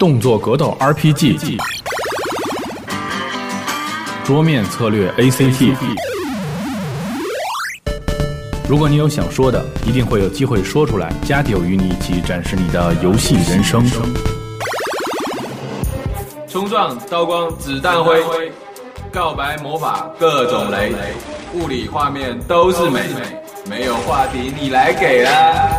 动作格斗 RPG，桌面策略 ACT。如果你有想说的，一定会有机会说出来。加丢与你一起展示你的游戏人生。冲撞、刀光、子弹灰，告白魔法各种雷，物理画面都是美，没有话题你来给啦。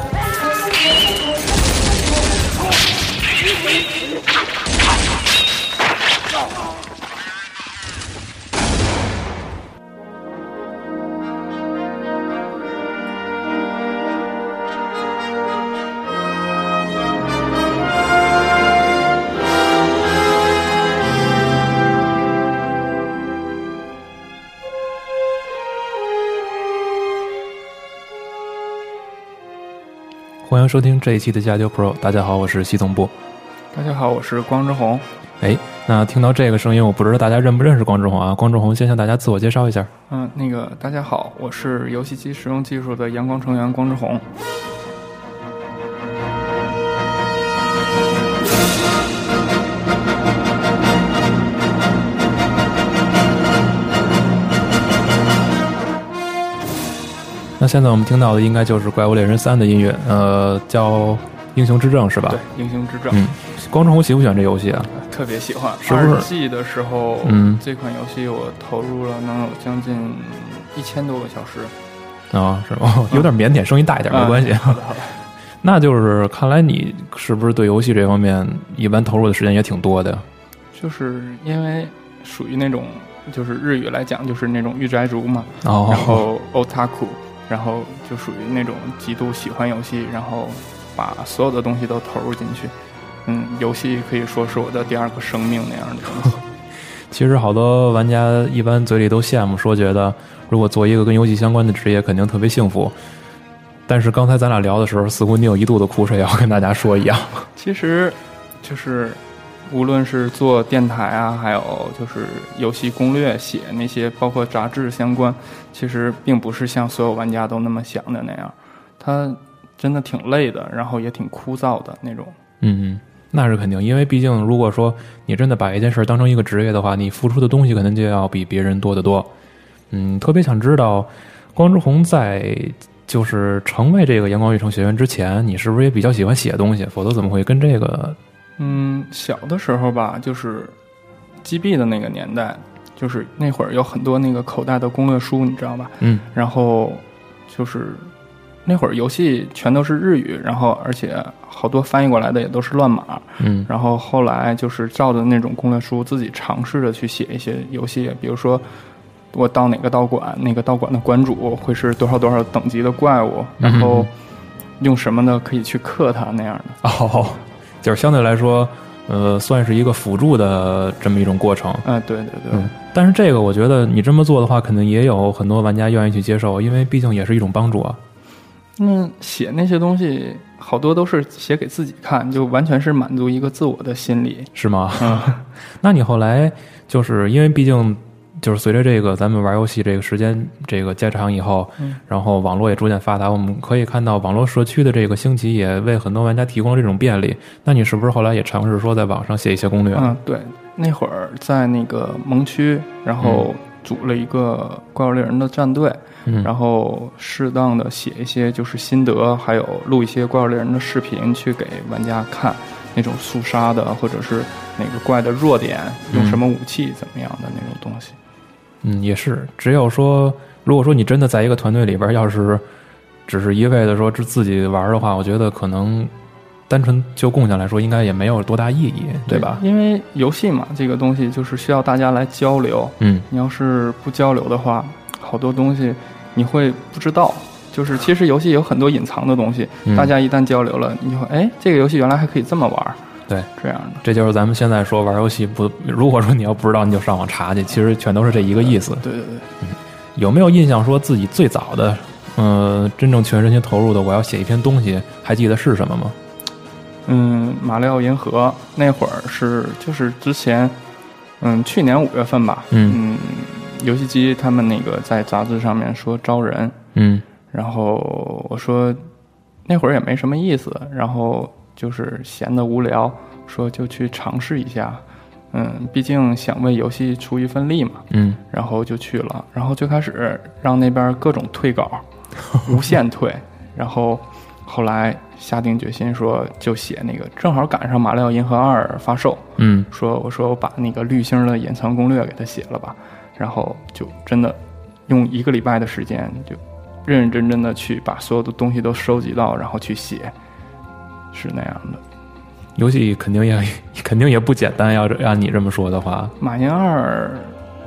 欢迎收听这一期的加九 Pro。大家好，我是系统部。大家好，我是光之红。哎，那听到这个声音，我不知道大家认不认识光之红啊？光之红先向大家自我介绍一下。嗯，那个大家好，我是游戏机使用技术的阳光成员光之红。那现在我们听到的应该就是《怪物猎人三》的音乐，呃，叫《英雄之证》是吧？对，《英雄之证》。嗯，光之红喜不喜欢这游戏啊？特别喜欢。是不是二 G 的时候，嗯这款游戏我投入了能有将近一千多个小时。啊，是吗？有点腼腆，声音大一点没关系。那就是看来你是不是对游戏这方面一般投入的时间也挺多的？就是因为属于那种，就是日语来讲，就是那种御宅族嘛。哦，然后 otaku，然后就属于那种极度喜欢游戏，然后把所有的东西都投入进去。嗯，游戏可以说是我的第二个生命那样的东西。其实好多玩家一般嘴里都羡慕，说觉得如果做一个跟游戏相关的职业，肯定特别幸福。但是刚才咱俩聊的时候，似乎你有一肚子苦水要跟大家说一样。其实，就是无论是做电台啊，还有就是游戏攻略写那些，包括杂志相关，其实并不是像所有玩家都那么想的那样，它真的挺累的，然后也挺枯燥的那种。嗯，那是肯定，因为毕竟如果说你真的把一件事当成一个职业的话，你付出的东西可能就要比别人多得多。嗯，特别想知道，光之红在就是成为这个阳光育成学院之前，你是不是也比较喜欢写东西？否则怎么会跟这个？嗯，小的时候吧，就是击毙的那个年代，就是那会儿有很多那个口袋的攻略书，你知道吧？嗯然后就是那会儿游戏全都是日语，然后而且好多翻译过来的也都是乱码。嗯然后后来就是照着那种攻略书，自己尝试着去写一些游戏，比如说我到哪个道馆，那个道馆的馆主会是多少多少等级的怪物，然后用什么呢可以去克它那样的。哦，就是相对来说，呃，算是一个辅助的这么一种过程。啊、对对对，嗯，但是这个我觉得你这么做的话，肯定也有很多玩家愿意去接受，因为毕竟也是一种帮助啊。那写那些东西好多都是写给自己看，就完全是满足一个自我的心理。是吗？嗯，那你后来就是因为毕竟就是随着这个咱们玩游戏这个时间这个加长以后，嗯然后网络也逐渐发达，我们可以看到网络社区的这个兴起，也为很多玩家提供了这种便利。那你是不是后来也尝试说在网上写一些攻略？嗯，对，那会儿在那个盟区，然后组了一个怪物猎人的战队，嗯，然后适当的写一些就是心得，还有录一些怪物猎人的视频去给玩家看，那种速杀的或者是哪个怪的弱点，用什么武器怎么样的那种东西。嗯，也是。只有说，如果说你真的在一个团队里边，要是只是一味的说自自己玩的话，我觉得可能单纯就贡献来说，应该也没有多大意义，对吧？因为游戏嘛，这个东西就是需要大家来交流。嗯你要是不交流的话，好多东西你会不知道。就是其实游戏有很多隐藏的东西，嗯大家一旦交流了，你就会哎，这个游戏原来还可以这么玩儿。对，这样的。这就是咱们现在说玩游戏不，如果说你要不知道，你就上网查去，其实全都是这一个意思。对对对，有没有印象说自己最早的，呃，真正全身心投入的，我要写一篇东西，还记得是什么吗？嗯，马里奥银河那会儿是就是之前，嗯，去年五月份吧，嗯游戏机他们那个在杂志上面说招人，嗯然后我说那会儿也没什么意思，然后就是闲得无聊，说就去尝试一下，嗯，毕竟想为游戏出一份力嘛，嗯。然后就去了，然后最开始让那边各种退稿，无限退，然后后来下定决心说就写那个，正好赶上《马里奥银河二》发售，嗯。说我说我把那个绿星的隐藏攻略给他写了吧，然后就真的用一个礼拜的时间就认认真真的去把所有的东西都收集到，然后去写，是那样的。游戏肯定也 肯定也不简单，要按你这么说的话，马银二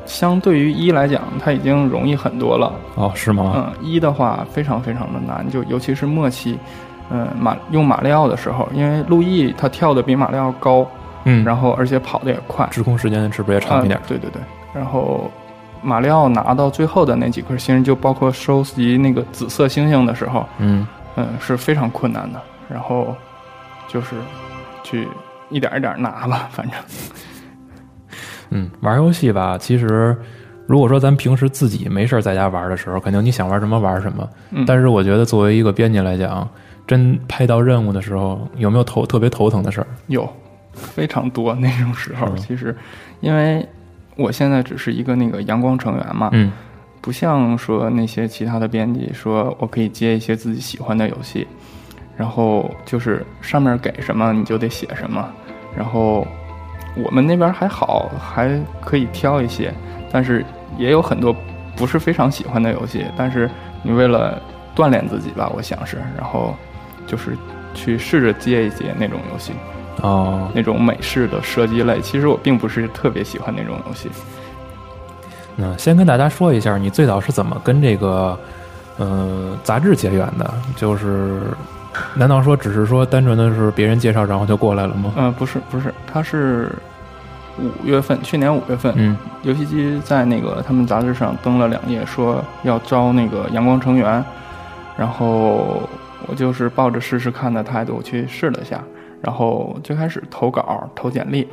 相对于一来讲，它已经容易很多了。哦，是吗？嗯，一的话非常非常的难，就尤其是末期，嗯，马用马里奥的时候，因为路易他跳的比马里奥高，嗯，然后而且跑的也快，滞空时间是不是也长一点啊？对对对，然后马里奥拿到最后的那几颗星，就包括收集那个紫色星星的时候，嗯嗯，是非常困难的。然后就是去一点一点拿吧，反正嗯，玩游戏吧，其实如果说咱平时自己没事儿在家玩的时候，肯定你想玩什么玩什么。嗯但是我觉得作为一个编辑来讲，真拍到任务的时候，有没有头特别头疼的事儿？有非常多那种时候。嗯其实因为我现在只是一个那个阳光成员嘛，嗯不像说那些其他的编辑说我可以接一些自己喜欢的游戏，然后就是上面给什么你就得写什么，然后我们那边还好，还可以挑一些，但是也有很多不是非常喜欢的游戏，但是你为了锻炼自己吧，我想是，然后就是去试着接一接那种游戏，哦，那种美式的射击类，其实我并不是特别喜欢那种游戏。那先跟大家说一下，你最早是怎么跟这个呃杂志结缘的？就是难道说只是说单纯的是别人介绍，然后就过来了吗？嗯、不是不是，他是五月份，去年五月份，嗯。游戏机在那个他们杂志上登了两页，说要招那个阳光成员，然后我就是抱着试试看的态度去试了一下，然后最开始投稿投简历，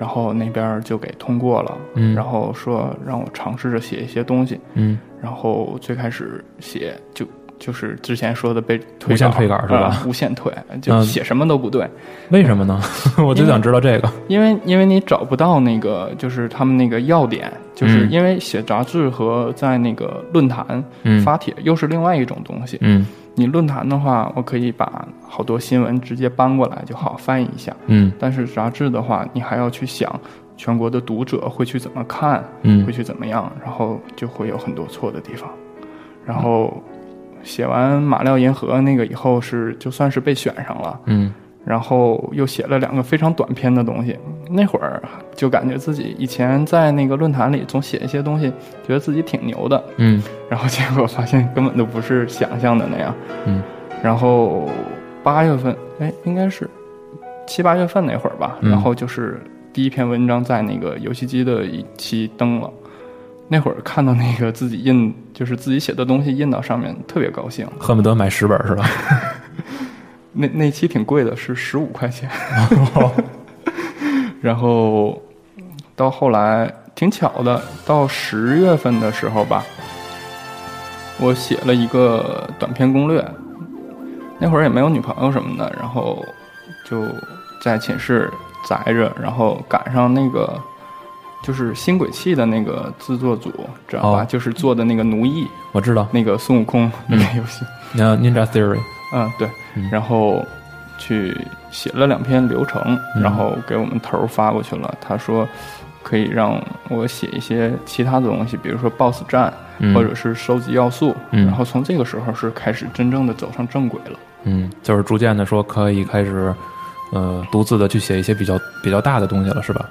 然后那边就给通过了，嗯。然后说让我尝试着写一些东西，嗯。然后最开始写就就是之前说的被推无限退稿是吧？呃无限退，就嗯。写什么都不对，为什么呢？我就想知道这个。因为因为你找不到那个就是他们那个要点，就是嗯。因为写杂志和在那个论坛嗯。发帖又是另外一种东西。嗯。你论坛的话，我可以把好多新闻直接搬过来就好翻译一下，嗯。但是杂志的话，你还要去想全国的读者会去怎么看，嗯。会去怎么样，然后就会有很多错的地方。然后写完《马料银河》那个以后是就算是被选上了，嗯然后又写了两个非常短篇的东西。那会儿就感觉自己以前在那个论坛里总写一些东西，觉得自己挺牛的，嗯然后结果发现根本都不是想象的那样。嗯然后八月份，哎，应该是七八月份那会儿吧，嗯然后就是第一篇文章在那个游戏机的一期登了。那会儿看到那个自己印，就是自己写的东西印到上面，特别高兴。恨不得买十本是吧？那那期挺贵的，是十五块钱。然后到后来挺巧的，到十月份的时候吧，我写了一个短篇攻略。那会儿也没有女朋友什么的，然后就在寝室宅着，然后赶上那个就是新轨迹的那个制作组，知道吧？哦就是做的那个奴役我知道，那个孙悟空那个游戏。那 Ninja Theory，嗯，对，嗯然后去写了两篇流程，嗯然后给我们头儿发过去了。他说可以让我写一些其他的东西，比如说 BOSS 战，嗯或者是收集要素。嗯然后从这个时候是开始真正的走上正轨了。嗯，就是逐渐的说可以开始，呃，独自的去写一些比较比较大的东西了，是吧？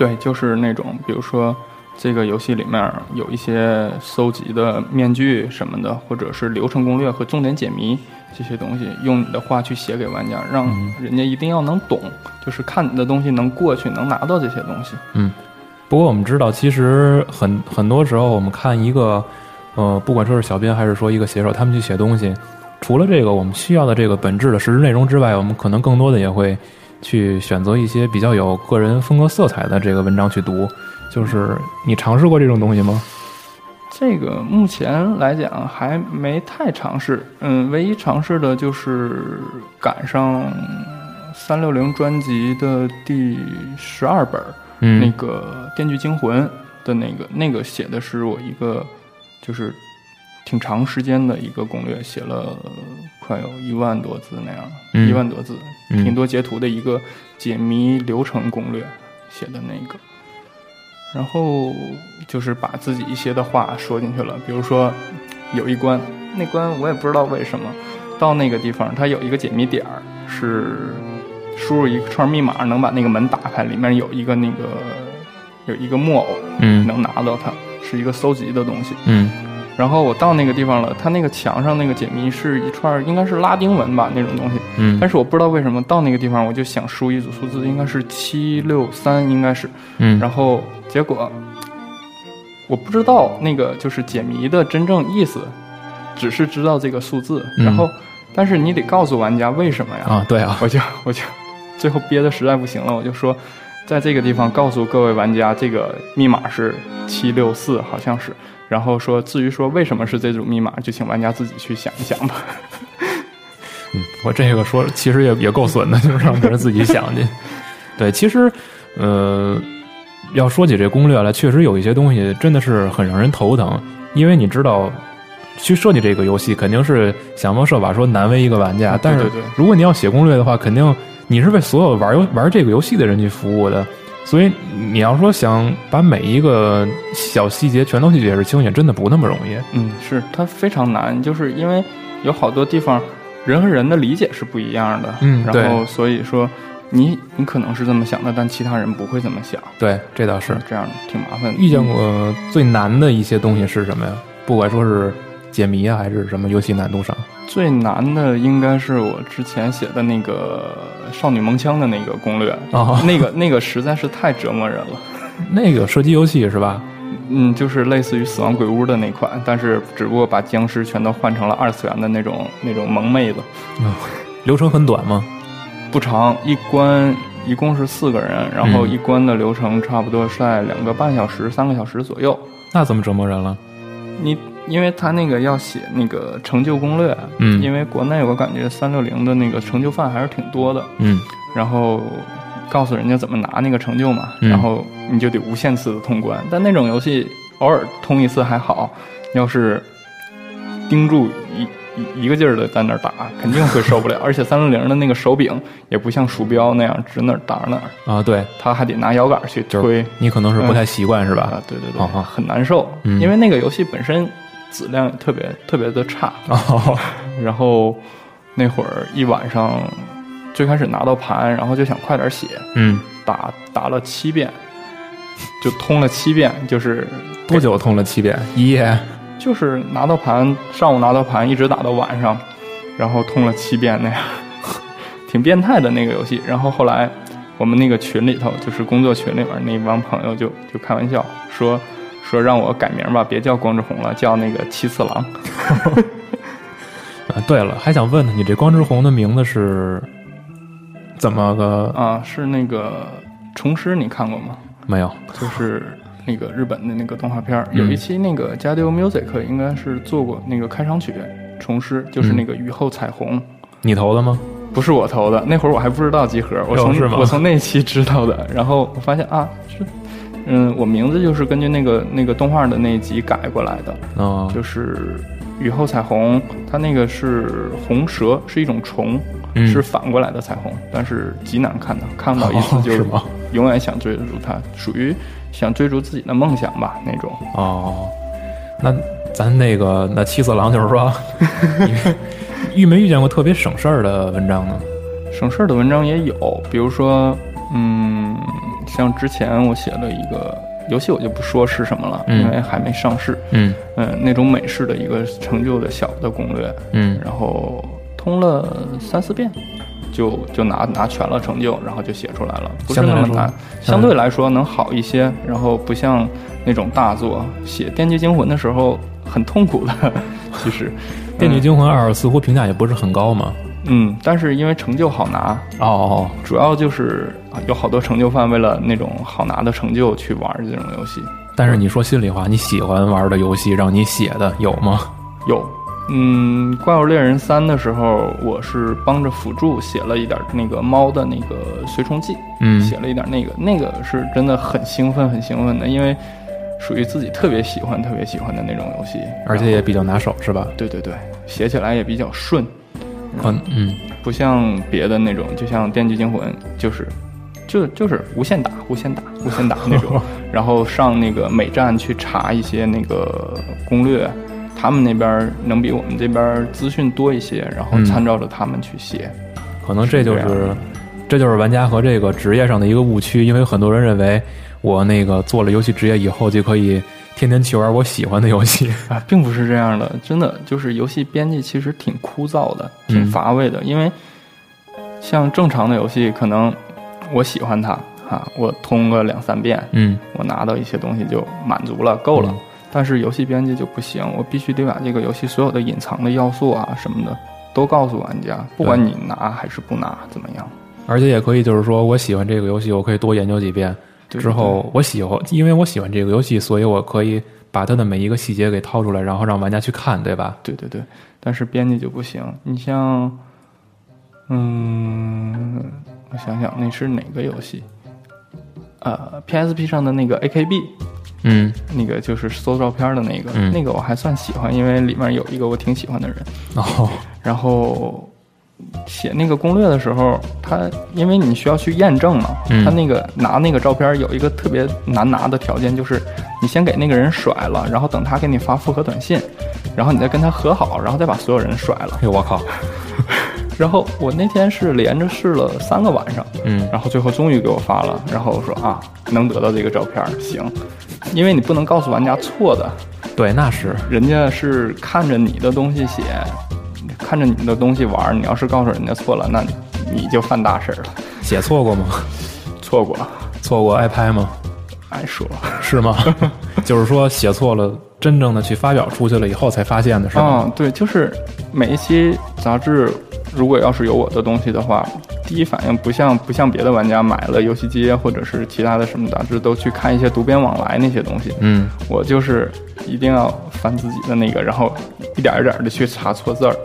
对，就是那种比如说。这个游戏里面有一些搜集的面具什么的，或者是流程攻略和重点解谜这些东西，用你的话去写给玩家，让嗯人家一定要能懂，就是看你的东西能过去，能拿到这些东西。嗯不过我们知道，其实很很多时候，我们看一个，呃，不管说是小编还是说一个写手，他们去写东西，除了这个我们需要的这个本质的实质内容之外，我们可能更多的也会去选择一些比较有个人风格色彩的这个文章去读。就是你尝试过这种东西吗？这个目前来讲还没太尝试，嗯，唯一尝试的就是赶上三六零专辑的第十二本，嗯，那个《电锯惊魂》的那个那个写的是我一个就是挺长时间的一个攻略，写了快有一万多字那样，嗯一万多字，嗯挺多截图的一个解谜流程攻略写的那个。然后就是把自己一些的话说进去了，比如说有一关，那关我也不知道为什么，到那个地方它有一个解谜点儿，是输入一串密码能把那个门打开，里面有一个那个有一个木偶，嗯能拿到它，是一个搜集的东西。嗯然后我到那个地方了，它那个墙上那个解谜是一串应该是拉丁文吧那种东西，嗯，但是我不知道为什么到那个地方我就想输一组数字，应该是七六三，应该是，嗯，然后结果我不知道那个就是解谜的真正意思，只是知道这个数字，嗯。然后但是你得告诉玩家为什么呀？啊，对啊，我就我就最后憋得实在不行了，我就说，在这个地方告诉各位玩家，这个密码是七六四，好像是。然后说，至于说为什么是这组密码，就请玩家自己去想一想吧。嗯，我这个说其实也也够损的，就是让别人自己想去。对，其实，呃，要说起这攻略来，确实有一些东西真的是很让人头疼，因为你知道，去设计这个游戏肯定是想方设法说难为一个玩家，啊但是如果你要写攻略的话，肯定你是为所有玩游玩这个游戏的人去服务的。所以你要说想把每一个小细节全都去解释清，也真的不那么容易。嗯，是它非常难，就是因为有好多地方人和人的理解是不一样的。嗯对然后所以说你你可能是这么想的，但其他人不会这么想，对，这倒是。这样挺麻烦的。遇见过最难的一些东西是什么呀？不管说是解谜啊，还是什么游戏难度上。最难的应该是我之前写的那个少女萌枪的那个攻略，哦那个那个实在是太折磨人了。那个射击游戏是吧？嗯，就是类似于死亡鬼屋的那款，但是只不过把僵尸全都换成了二次元的那种那种萌妹子，流程很短吗？不长，一关一共是四个人，然后嗯一关的流程差不多是在两个半小时、三个小时左右。那怎么折磨人了？你因为他那个要写那个成就攻略，嗯。因为国内我感觉三六零的那个成就范还是挺多的，嗯。然后告诉人家怎么拿那个成就嘛，嗯。然后你就得无限次的通关。但那种游戏偶尔通一次还好，要是盯住一一一个劲儿的在那儿打，肯定会受不了。而且三六零的那个手柄也不像鼠标那样指哪儿打哪儿，啊，对，它还得拿摇杆去就推是你可能是不太习惯是吧？啊？，对对对，哦哦很难受，嗯。因为那个游戏本身质量也特别特别的差。哦，然后那会儿一晚上，最开始拿到盘，然后就想快点写，嗯，打打了七遍，就通了七遍，就是多久通了七遍？一夜？就是拿到盘，上午拿到盘，一直打到晚上，然后通了七遍那样，挺变态的那个游戏。然后后来我们那个群里头，就是工作群里面那帮朋友就就开玩笑说说让我改名吧，别叫光之红了，叫那个七次郎。啊，对了，还想问呢，你这光之红的名字是怎么个？啊，是那个虫师，你看过吗？没有？就是那个日本的那个动画片儿，嗯有一期那个 Jadio Music 应该是做过那个开场曲《虫师》，就是那个雨后彩虹，你投的吗？不是我投的，那会儿我还不知道集合，我从我从那期知道的，然后我发现啊，是，嗯，我名字就是根据那个那个动画的那一集改过来的，哦，就是雨后彩虹，它那个是红蛇，是一种虫，嗯是反过来的彩虹，但是极难看的，看到一次哦就是吗永远想追逐它，属于想追逐自己的梦想吧那种。哦，那咱那个那七色狼就是说，你遇没遇见过特别省事儿的文章呢？省事儿的文章也有，比如说，嗯，像之前我写了一个游戏，我就不说是什么了，嗯因为还没上市。嗯嗯，那种美式的一个成就的小的攻略，嗯然后通了三四遍，就就拿拿全了成就，然后就写出来了，不是相对来说那么难，相对来说能好一些。然后不像那种大作，写《电锯惊魂》的时候很痛苦的，其实。《电锯惊魂二》似乎评价也不是很高嘛。嗯，但是因为成就好拿，哦，主要就是啊有好多成就犯为了那种好拿的成就去玩这种游戏。但是你说心里话，你喜欢玩的游戏让你写的有吗？有嗯，《怪物猎人三》的时候，我是帮着辅助写了一点那个猫的那个随从记，嗯写了一点那个，那个是真的很兴奋，很兴奋的，因为属于自己特别喜欢、特别喜欢的那种游戏，而且也比较拿手，是吧？对对对，写起来也比较顺，嗯。嗯，不像别的那种，就像《电锯惊魂》，就是就就是无限打、无限打、无限打那种，然后上那个美站去查一些那个攻略，他们那边能比我们这边资讯多一些，然后嗯参照着他们去写。可能这就是这就是玩家和这个职业上的一个误区，因为很多人认为我那个做了游戏职业以后就可以天天去玩我喜欢的游戏。啊，并不是这样的，真的就是游戏编辑其实挺枯燥的，挺嗯乏味的，因为像正常的游戏，可能我喜欢它啊，我通个两三遍，嗯我拿到一些东西就满足了，够了。嗯但是游戏编辑就不行，我必须得把这个游戏所有的隐藏的要素啊什么的都告诉玩家，不管你拿还是不拿，怎么样？而且也可以就是说我喜欢这个游戏，我可以多研究几遍。对之后我喜欢，因为我喜欢这个游戏，所以我可以把它的每一个细节给掏出来，然后让玩家去看，对吧？对对对，但是编辑就不行。你像，嗯，我想想，那是哪个游戏？呃，PSP 上的那个 AKB，嗯那个就是搜照片的那个，嗯那个我还算喜欢，因为里面有一个我挺喜欢的人。哦然后写那个攻略的时候，他因为你需要去验证嘛，嗯他那个拿那个照片有一个特别难拿的条件，就是你先给那个人甩了，然后等他给你发复合短信，然后你再跟他和好，然后再把所有人甩了。哎呦我靠，然后我那天是连着试了三个晚上，嗯。然后最后终于给我发了，然后我说啊，能得到这个照片行，因为你不能告诉玩家错的，对，那是。人家是看着你的东西写，看着你的东西玩，你要是告诉人家错了，那你就犯大事儿了。写错过吗？错过，错过 iPad 吗？爱说是吗？就是说写错了，真正的去发表出去了以后才发现的是吗？啊、对，就是每一期杂志，如果要是有我的东西的话，第一反应不像不像别的玩家买了游戏机啊或者是其他的什么杂志都去看一些读编往来那些东西，嗯，我就是一定要翻自己的那个，然后一点一点的去查错字儿，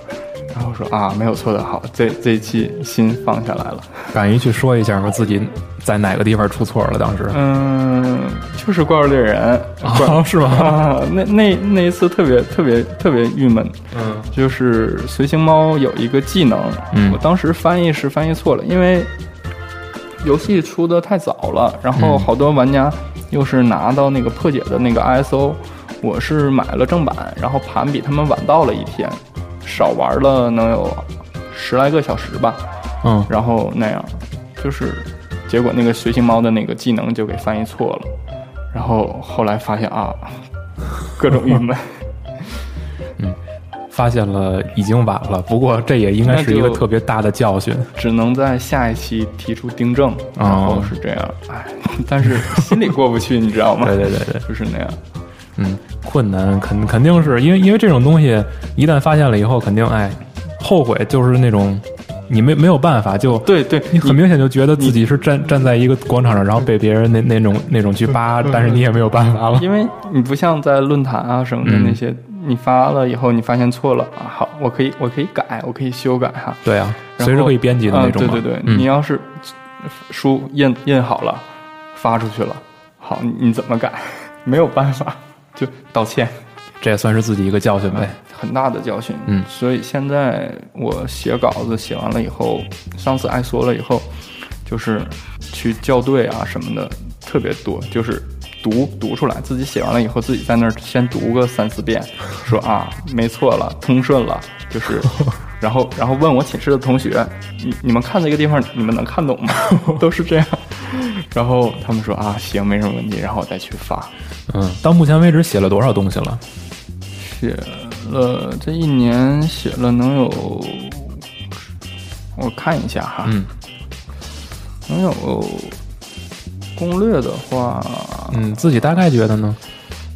然后说啊没有错的好，这这一期心放下来了。敢于去说一下吗？自己在哪个地方出错了？当时嗯，就是怪物猎人，怪啊，是吗？啊，那那那一次特别特别特别郁闷，嗯就是随行猫有一个技能，嗯我当时翻译是翻译错了，因为游戏出的太早了，然后嗯好多玩家又是拿到那个破解的那个 ISO，我是买了正版，然后盘比他们晚到了一天，少玩了能有十来个小时吧，嗯，然后那样，就是结果那个随行猫的那个技能就给翻译错了，然后后来发现啊，各种郁闷。嗯发现了已经晚了。不过这也应该是一个特别大的教训。只能在下一期提出订正，然后是这样，哎，但是心里过不去，你知道吗？对对对对，就是那样。嗯，困难肯肯定是因为因为这种东西一旦发现了以后，肯定哎后悔，就是那种你没没有办法就。对对，你很明显就觉得自己是站站在一个广场上，然后被别人那那种那种去扒，但是你也没有办法了。因为你不像在论坛啊什么的嗯那些，你发了以后你发现错了啊，好，我可以我可以改，我可以修改哈。对啊，随时可以编辑的那种对对对，嗯你要是书印印好了，发出去了，好，你你怎么改？没有办法，就道歉。这也算是自己一个教训呗。很大的教训。嗯所以现在我写稿子写完了以后，上次爱说了以后，就是去校对啊什么的特别多，就是读读出来，自己写完了以后，自己在那儿先读个三四遍，说啊没错了，通顺了，就是。然后，然后问我寝室的同学，你你们看这个地方，你们能看懂吗？都是这样。然后他们说啊，行，没什么问题。然后我再去发。嗯，到目前为止写了多少东西了？写了这一年写了能有，我看一下哈，嗯能有攻略的话，嗯，自己大概觉得呢，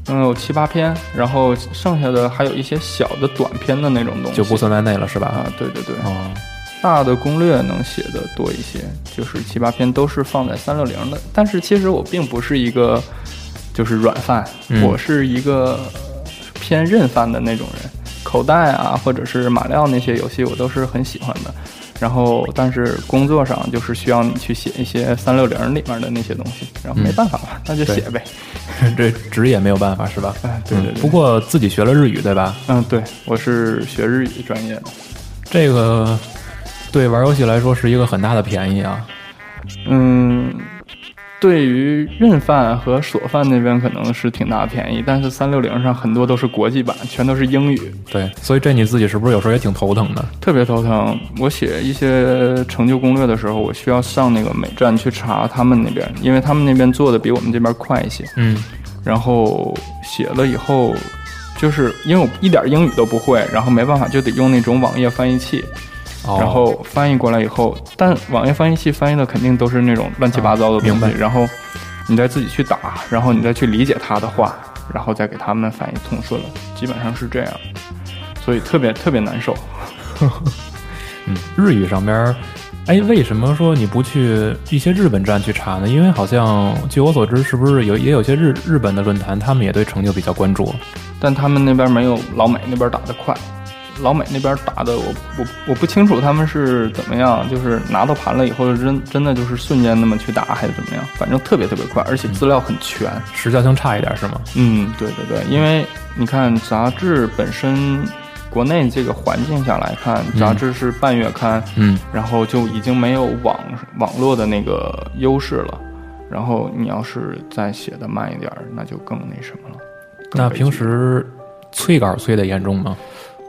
能有七八篇，然后剩下的还有一些小的短篇的那种东西，就不算在内了，是吧？啊，对对对，哦，大的攻略能写的多一些，就是七八篇都是放在三六零的。但是其实我并不是一个就是软饭，嗯我是一个偏韧饭的那种人。口袋啊，或者是马料那些游戏，我都是很喜欢的。然后，但是工作上就是需要你去写一些三六零里面的那些东西，然后没办法嘛，那就写呗。这职业没有办法是吧？哎，对对对。不过自己学了日语对吧？嗯，对，我是学日语专业的。这个对玩游戏来说是一个很大的便宜啊。嗯。对于认饭和索范那边可能是挺大便宜，但是三六零上很多都是国际版，全都是英语。对，所以这你自己是不是有时候也挺头疼的？特别头疼。我写一些成就攻略的时候，我需要上那个美站去查他们那边，因为他们那边做的比我们这边快一些。嗯。然后写了以后，就是因为我一点英语都不会，然后没办法就得用那种网页翻译器。然后翻译过来以后，但网页翻译器翻译的肯定都是那种乱七八糟的东西。然后你再自己去打，然后你再去理解他的话，然后再给他们翻译通顺了，基本上是这样。所以特别特别难受。嗯，日语上边，哎，为什么说你不去一些日本站去查呢？因为好像据我所知，是不是有也有些日日本的论坛，他们也对成就比较关注，但他们那边没有老美那边打得快。老美那边打的，我我我不清楚他们是怎么样，就是拿到盘了以后，真真的就是瞬间那么去打，还是怎么样？反正特别特别快，而且资料很全。时效性差一点是吗？嗯，对对对，因为你看杂志本身，国内这个环境下来看，杂志是半月刊，嗯，然后就已经没有网网络的那个优势了。然后你要是再写的慢一点，那就更那什么了。那平时催稿催的严重吗？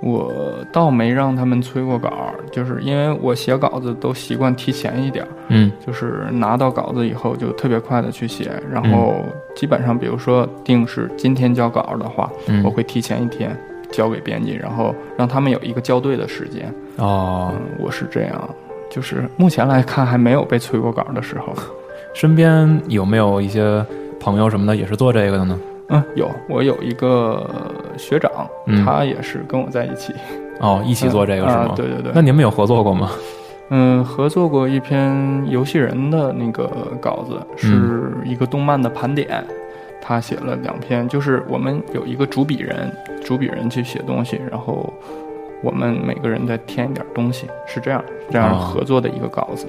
我倒没让他们催过稿，就是因为我写稿子都习惯提前一点，嗯，就是拿到稿子以后就特别快的去写，然后基本上比如说定是今天交稿的话，我会提前一天交给编辑，然后让他们有一个校对的时间。哦，我是这样，就是目前来看还没有被催过稿的时候。身边有没有一些朋友什么的也是做这个的呢？嗯，有我有一个学长，他也是跟我在一起。哦，一起做这个是吗？对对对。那你们有合作过吗？嗯，合作过一篇游戏人的那个稿子，是一个动漫的盘点。他写了两篇，就是我们有一个主笔人，主笔人去写东西，然后我们每个人再添一点东西，是这样这样合作的一个稿子。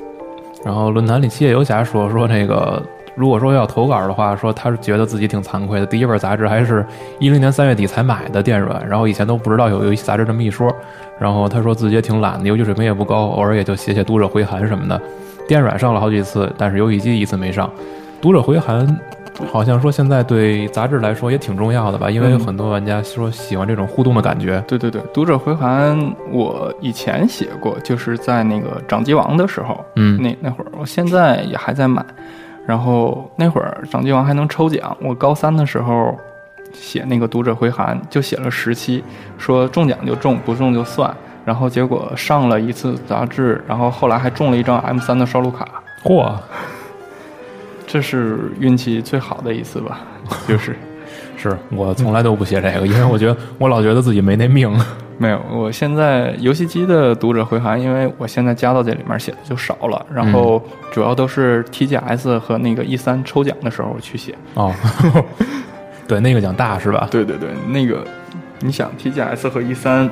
然后论坛里七夜游侠说说这个。如果说要投稿的话，说他是觉得自己挺惭愧的。第一本杂志还是一零年三月底才买的电软，然后以前都不知道有游戏杂志这么一说。然后他说自己也挺懒的，游戏水平也不高，偶尔也就写写读者回函什么的。电软上了好几次，但是游戏机一次没上。读者回函好像说现在对杂志来说也挺重要的吧，因为有很多玩家说喜欢这种互动的感觉。对对对，读者回函我以前写过，就是在那个掌机王的时候，嗯，那那会儿，我现在也还在买。然后那会儿掌机王还能抽奖，我高三的时候写那个读者回函，就写了十期，说中奖就中，不中就算。然后结果上了一次杂志，然后后来还中了一张 M 三的烧录卡。嚯，这是运气最好的一次吧？就是，是我从来都不写这个，因为我觉得我老觉得自己没那命。没有，我现在游戏机的读者回函，因为我现在加到这里面写的就少了，然后主要都是 TGS 和那个 E 三抽奖的时候去写。哦，对，那个奖大是吧？对对对，那个你想 TGS 和 E 三，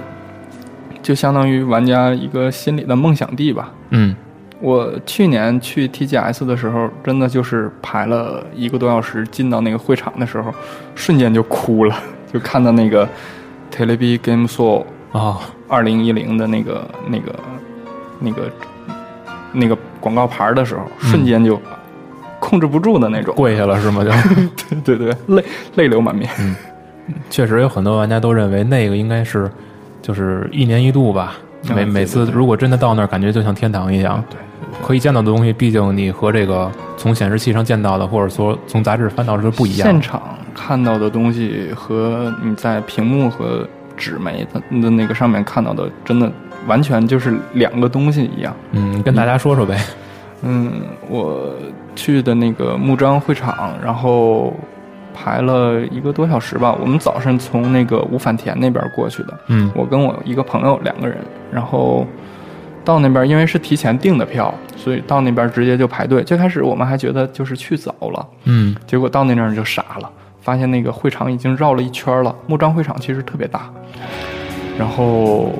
就相当于玩家一个心里的梦想地吧。嗯，我去年去 TGS 的时候，真的就是排了一个多小时，进到那个会场的时候，瞬间就哭了，就看到那个 Telebi Game Show。啊，二零一零的那个、那个、那个、那个广告牌的时候，瞬间就控制不住的那种，跪下了是吗？就 对对对，泪泪流满面。嗯，确实有很多玩家都认为那个应该是就是一年一度吧。每每次如果真的到那儿，感觉就像天堂一样。对，可以见到的东西，毕竟你和这个从显示器上见到的，或者说从杂志翻到的是不一样。现场看到的东西和你在屏幕和。纸媒的的那个上面看到的，真的完全就是两个东西一样。嗯，跟大家说说呗。嗯，我去的那个木章会场，然后排了一个多小时吧。我们早上从那个五反田那边过去的。嗯，我跟我一个朋友两个人，然后到那边，因为是提前订的票，所以到那边直接就排队。最开始我们还觉得就是去早了，嗯，结果到那那儿就傻了。发现那个会场已经绕了一圈了。木章会场其实特别大，然后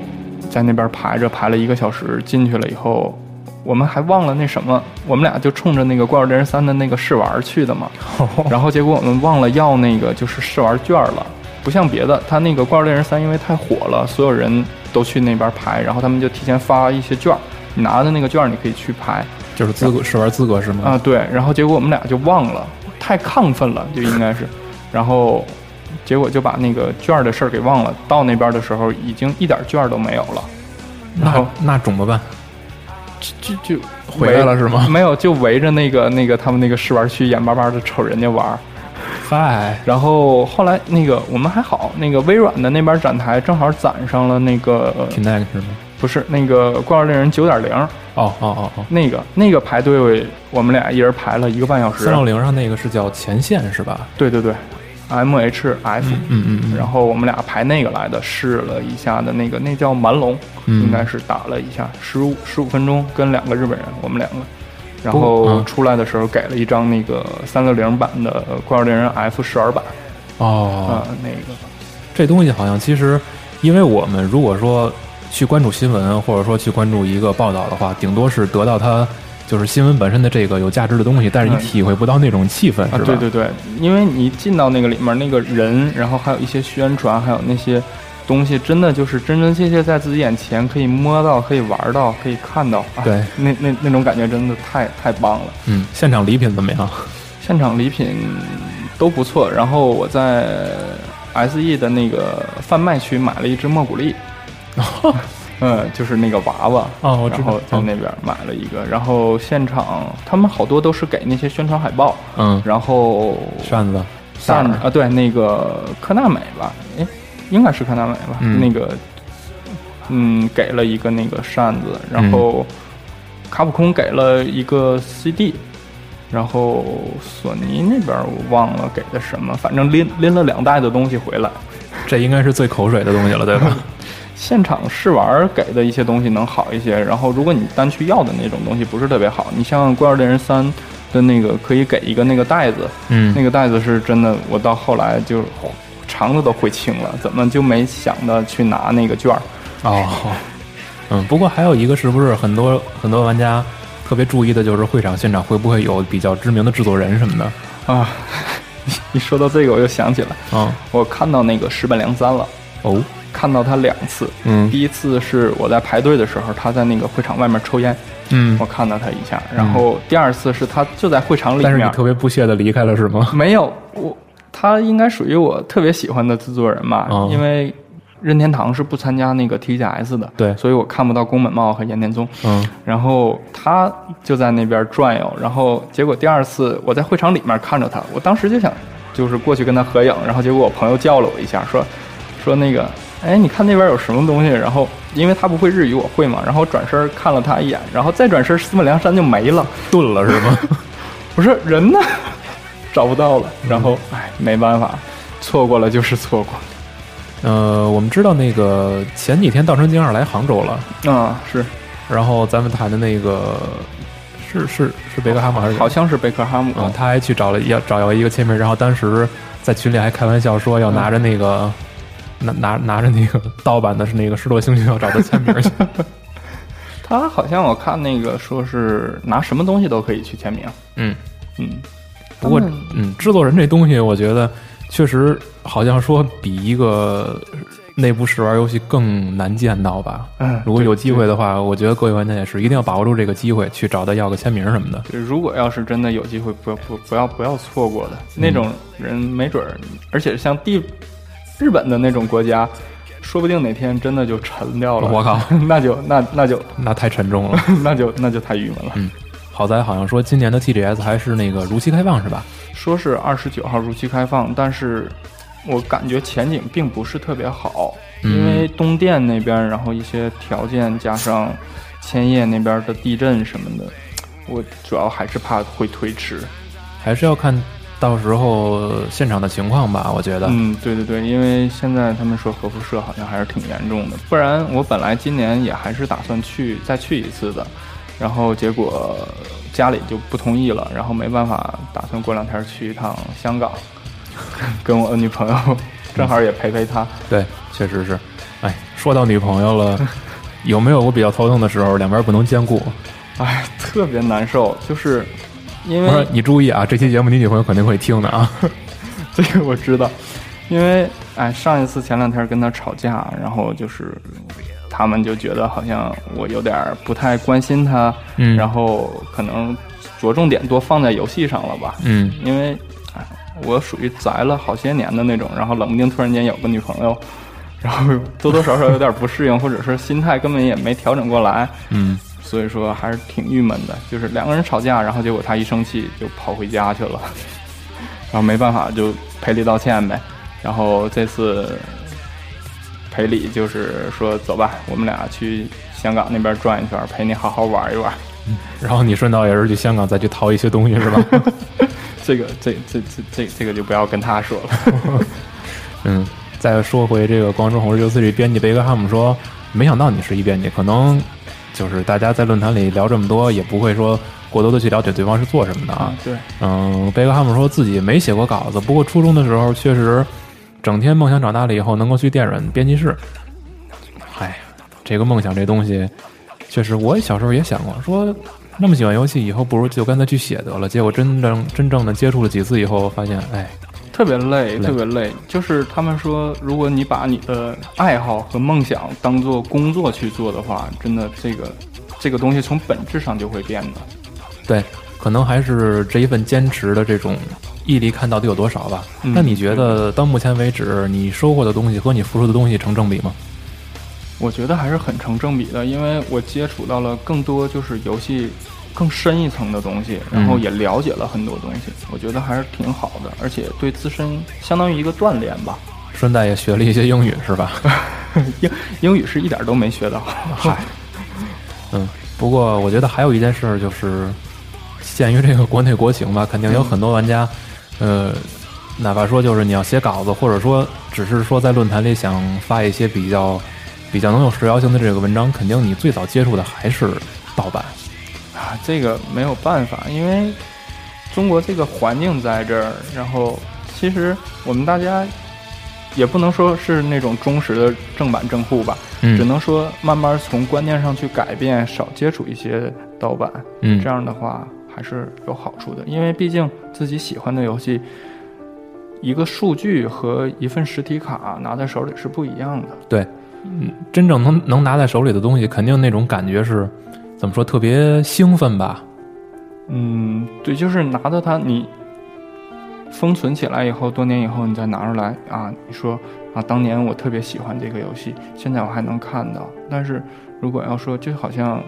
在那边排着排了一个小时，进去了以后，我们还忘了那什么，我们俩就冲着那个《怪物猎人三》的那个试玩去的嘛。然后结果我们忘了要那个就是试玩券了，不像别的，他那个《怪物猎人三》因为太火了，所有人都去那边排，然后他们就提前发一些券，你拿的那个券你可以去排。就是资格试玩资格是吗？啊，对，然后结果我们俩就忘了，太亢奋了，就应该是，然后结果就把那个券的事儿给忘了。到那边的时候，已经一点券都没有了，然后那那怎么办？就就就回来了是吗？没有，就围着那个那个他们那个试玩区，眼巴巴的瞅人家玩儿。嗨，然后后来那个我们还好，那个微软的那边展台正好攒上了那个挺耐是吗？不是那个《怪物猎人九点零》哦哦哦哦，那个那个排队，我们俩一人排了一个半小时。三六零上那个是叫前线是吧？对对对，M H F，嗯嗯嗯，然后我们俩排那个来的，试了一下的那个，那叫蛮龙，嗯。应该是打了一下，十五十五分钟，跟两个日本人，我们两个，然后嗯出来的时候给了一张那个三六零版的《怪物猎人 F 十二版》哦。啊、，那个。这东西好像其实，因为我们如果说去关注新闻，或者说去关注一个报道的话，顶多是得到它就是新闻本身的这个有价值的东西，但是你嗯体会不到那种气氛，啊是吧？，对对对，因为你进到那个里面，那个人，然后还有一些宣传，还有那些东西，真的就是真真切切在自己眼前可以摸到、可以玩到、可以看到，啊、对，那那那种感觉真的太太棒了。嗯，现场礼品怎么样？现场礼品都不错，然后我在 S E 的那个贩卖区买了一只莫古力，嗯，就是那个娃娃。啊我知道然后在那边买了一个，然后现场他们好多都是给那些宣传海报，嗯，然后扇子，扇子啊，对，那个科纳美吧，哎，应该是科纳美吧，嗯那个，嗯，给了一个那个扇子，然后卡普空给了一个 CD，然后索尼那边我忘了给的什么，反正拎拎了两袋的东西回来。这应该是最口水的东西了，对吧？现场试玩给的一些东西能好一些，然后如果你单去要的那种东西不是特别好，你像《怪物猎人三》的那个可以给一个那个袋子，嗯。那个袋子是真的，我到后来就肠子都悔青了，怎么就没想到去拿那个券儿？哦，嗯，不过还有一个，是不是很多很多玩家特别注意的就是会场现场会不会有比较知名的制作人什么的？啊，一说到这个我又想起来，啊，我看到那个石本良三了，哦，看到他两次。嗯第一次是我在排队的时候，他在那个会场外面抽烟，嗯我，看到他一下。然后第二次是他就在会场里面，但是你特别不屑的离开了是吗？没有我，他应该属于我特别喜欢的制作人吧，哦因为任天堂是不参加那个 TGS 的，对所以我看不到宫本茂和岩田宗。嗯然后他就在那边转悠，然后结果第二次我在会场里面看着他，我当时就想就是过去跟他合影，然后结果我朋友叫了我一下，说说那个，哎，你看那边有什么东西？然后因为他不会日语，我会嘛，然后转身看了他一眼，然后再转身，司马良山就没了，顿了是吗？不是人呢？找不到了，然后哎，没办法，错过了就是错过。呃，我们知道那个前几天稻城京二来杭州了，啊，是，然后咱们谈的那个是是是贝克汉姆还是好像是贝克汉姆啊？他还去找了要找要一个签名，然后当时在群里还开玩笑说要拿着那个、拿拿拿着那个盗版的是那个《失落星球》要找他签名去。他好像我看那个说是拿什么东西都可以去签名，嗯，嗯，不过嗯，制作人这东西，我觉得确实好像说比一个内部试玩游戏更难见到吧。嗯如果有机会的话，我觉得各位玩家也是一定要把握住这个机会，去找他要个签名什么的。对，如果要是真的有机会，不要不不要不要错过的那种人，没准儿，而且像地日本的那种国家，说不定哪天真的就沉掉了。我靠，那就那那就那太沉重了。那就那就太郁闷了。嗯好在好像说今年的 TGS 还是那个如期开放是吧？说是二十九号如期开放，但是我感觉前景并不是特别好，嗯因为东电那边，然后一些条件加上千叶那边的地震什么的，我主要还是怕会推迟。还是要看到时候现场的情况吧。我觉得，嗯，对对对，因为现在他们说核辐射好像还是挺严重的，不然我本来今年也还是打算去再去一次的，然后结果家里就不同意了，然后没办法，打算过两天去一趟香港，跟我女朋友正好也陪陪她。对，确实是。哎，说到女朋友了，有没有我比较头疼的时候，两边不能兼顾？哎，特别难受，就是因不是为你注意啊，这期节目你女朋友肯定会听的啊。这个我知道，因为哎，上一次前两天跟他吵架，然后就是他们就觉得好像我有点不太关心他，嗯。然后可能着重点多放在游戏上了吧，嗯。因为哎，我属于宅了好些年的那种，然后冷不丁突然间有个女朋友，然后多多少少有点不适应，或者是心态根本也没调整过来，嗯，所以说还是挺郁闷的。就是两个人吵架，然后结果他一生气就跑回家去了，然后没办法就赔礼道歉呗。然后这次赔礼就是说走吧，我们俩去香港那边转一圈，陪你好好玩一玩。然后你顺道也是去香港再去淘一些东西是吧？这个这这这这这个就不要跟他说了。嗯，再说回这个《光之红日游四》这编辑贝克汉姆说，没想到你是一编辑，可能就是大家在论坛里聊这么多，也不会说过多的去了解对方是做什么的啊。对，嗯，贝克汉姆说自己没写过稿子，不过初中的时候确实整天梦想长大了以后能够去电软编辑室。哎，这个梦想这东西，确实我小时候也想过，说那么喜欢游戏，以后不如就干脆去写得了。结果真正真正的接触了几次以后，发现，哎，特别累，特别累。就是他们说，如果你把你的爱好和梦想当做工作去做的话，真的这个这个东西从本质上就会变的。对，可能还是这一份坚持的这种毅力看到底有多少吧。嗯那你觉得到目前为止，你收获的东西和你付出的东西成正比吗？我觉得还是很成正比的，因为我接触到了更多就是游戏更深一层的东西，然后嗯也了解了很多东西，我觉得还是挺好的，而且对自身相当于一个锻炼吧。顺带也学了一些英语，是吧？英英语是一点都没学到，嗨，嗯，不过我觉得还有一件事儿就是，鉴于这个国内国情吧，肯定有很多玩家，呃，哪怕说就是你要写稿子，或者说只是说在论坛里想发一些比较比较能有时效性的这个文章，肯定你最早接触的还是盗版。啊，这个没有办法，因为中国这个环境在这儿，然后其实我们大家也不能说是那种忠实的正版正户吧，嗯只能说慢慢从观念上去改变，少接触一些盗版，嗯，这样的话还是有好处的，因为毕竟自己喜欢的游戏。一个数据和一份实体卡拿在手里是不一样的。对，嗯，真正能能拿在手里的东西，肯定那种感觉是怎么说，特别兴奋吧？嗯，对，就是拿到它，你封存起来以后，多年以后你再拿出来啊，你说啊，当年我特别喜欢这个游戏，现在我还能看到。但是如果要说，就好像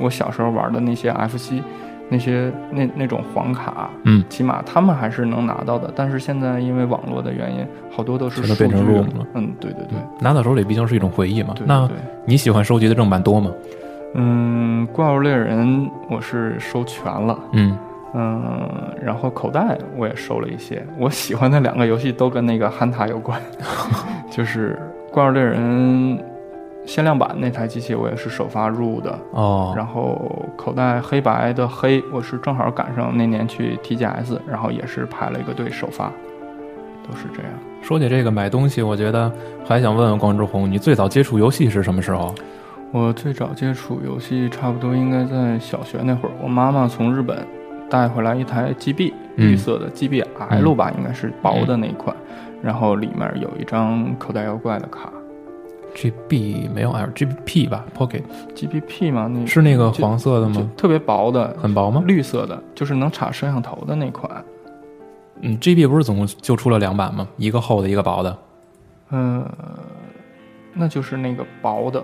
我小时候玩的那些 FC，那些那那种黄卡，嗯，起码他们还是能拿到的。但是现在因为网络的原因，好多都是全都变成数据 ROM 了嗯，对对对，拿到手里毕竟是一种回忆嘛。对那对。你喜欢收集的正版多吗？嗯，怪物猎人我是收全了。嗯，嗯，然后口袋我也收了一些。我喜欢的两个游戏都跟那个憨塔有关，就是《怪物猎人》限量版那台机器，我也是首发入的。哦，然后口袋黑白的黑，我是正好赶上那年去 TGS，然后也是排了一个队首发，都是这样。说起这个买东西，我觉得还想问问光之红，你最早接触游戏是什么时候？我最早接触游戏，差不多应该在小学那会儿，我妈妈从日本带回来一台 GB，、嗯绿色的 GBL 吧，应该是薄的那一款，然后里面有一张口袋妖怪的卡 GB 没有 L，GBP 吧？Pocket，GBP 吗，那是那个黄色的吗？特别薄的，很薄吗？绿色的，就是能插摄像头的那款。嗯，GB 不是总共就出了两版吗？一个厚的，一个薄的。嗯、那就是那个薄的。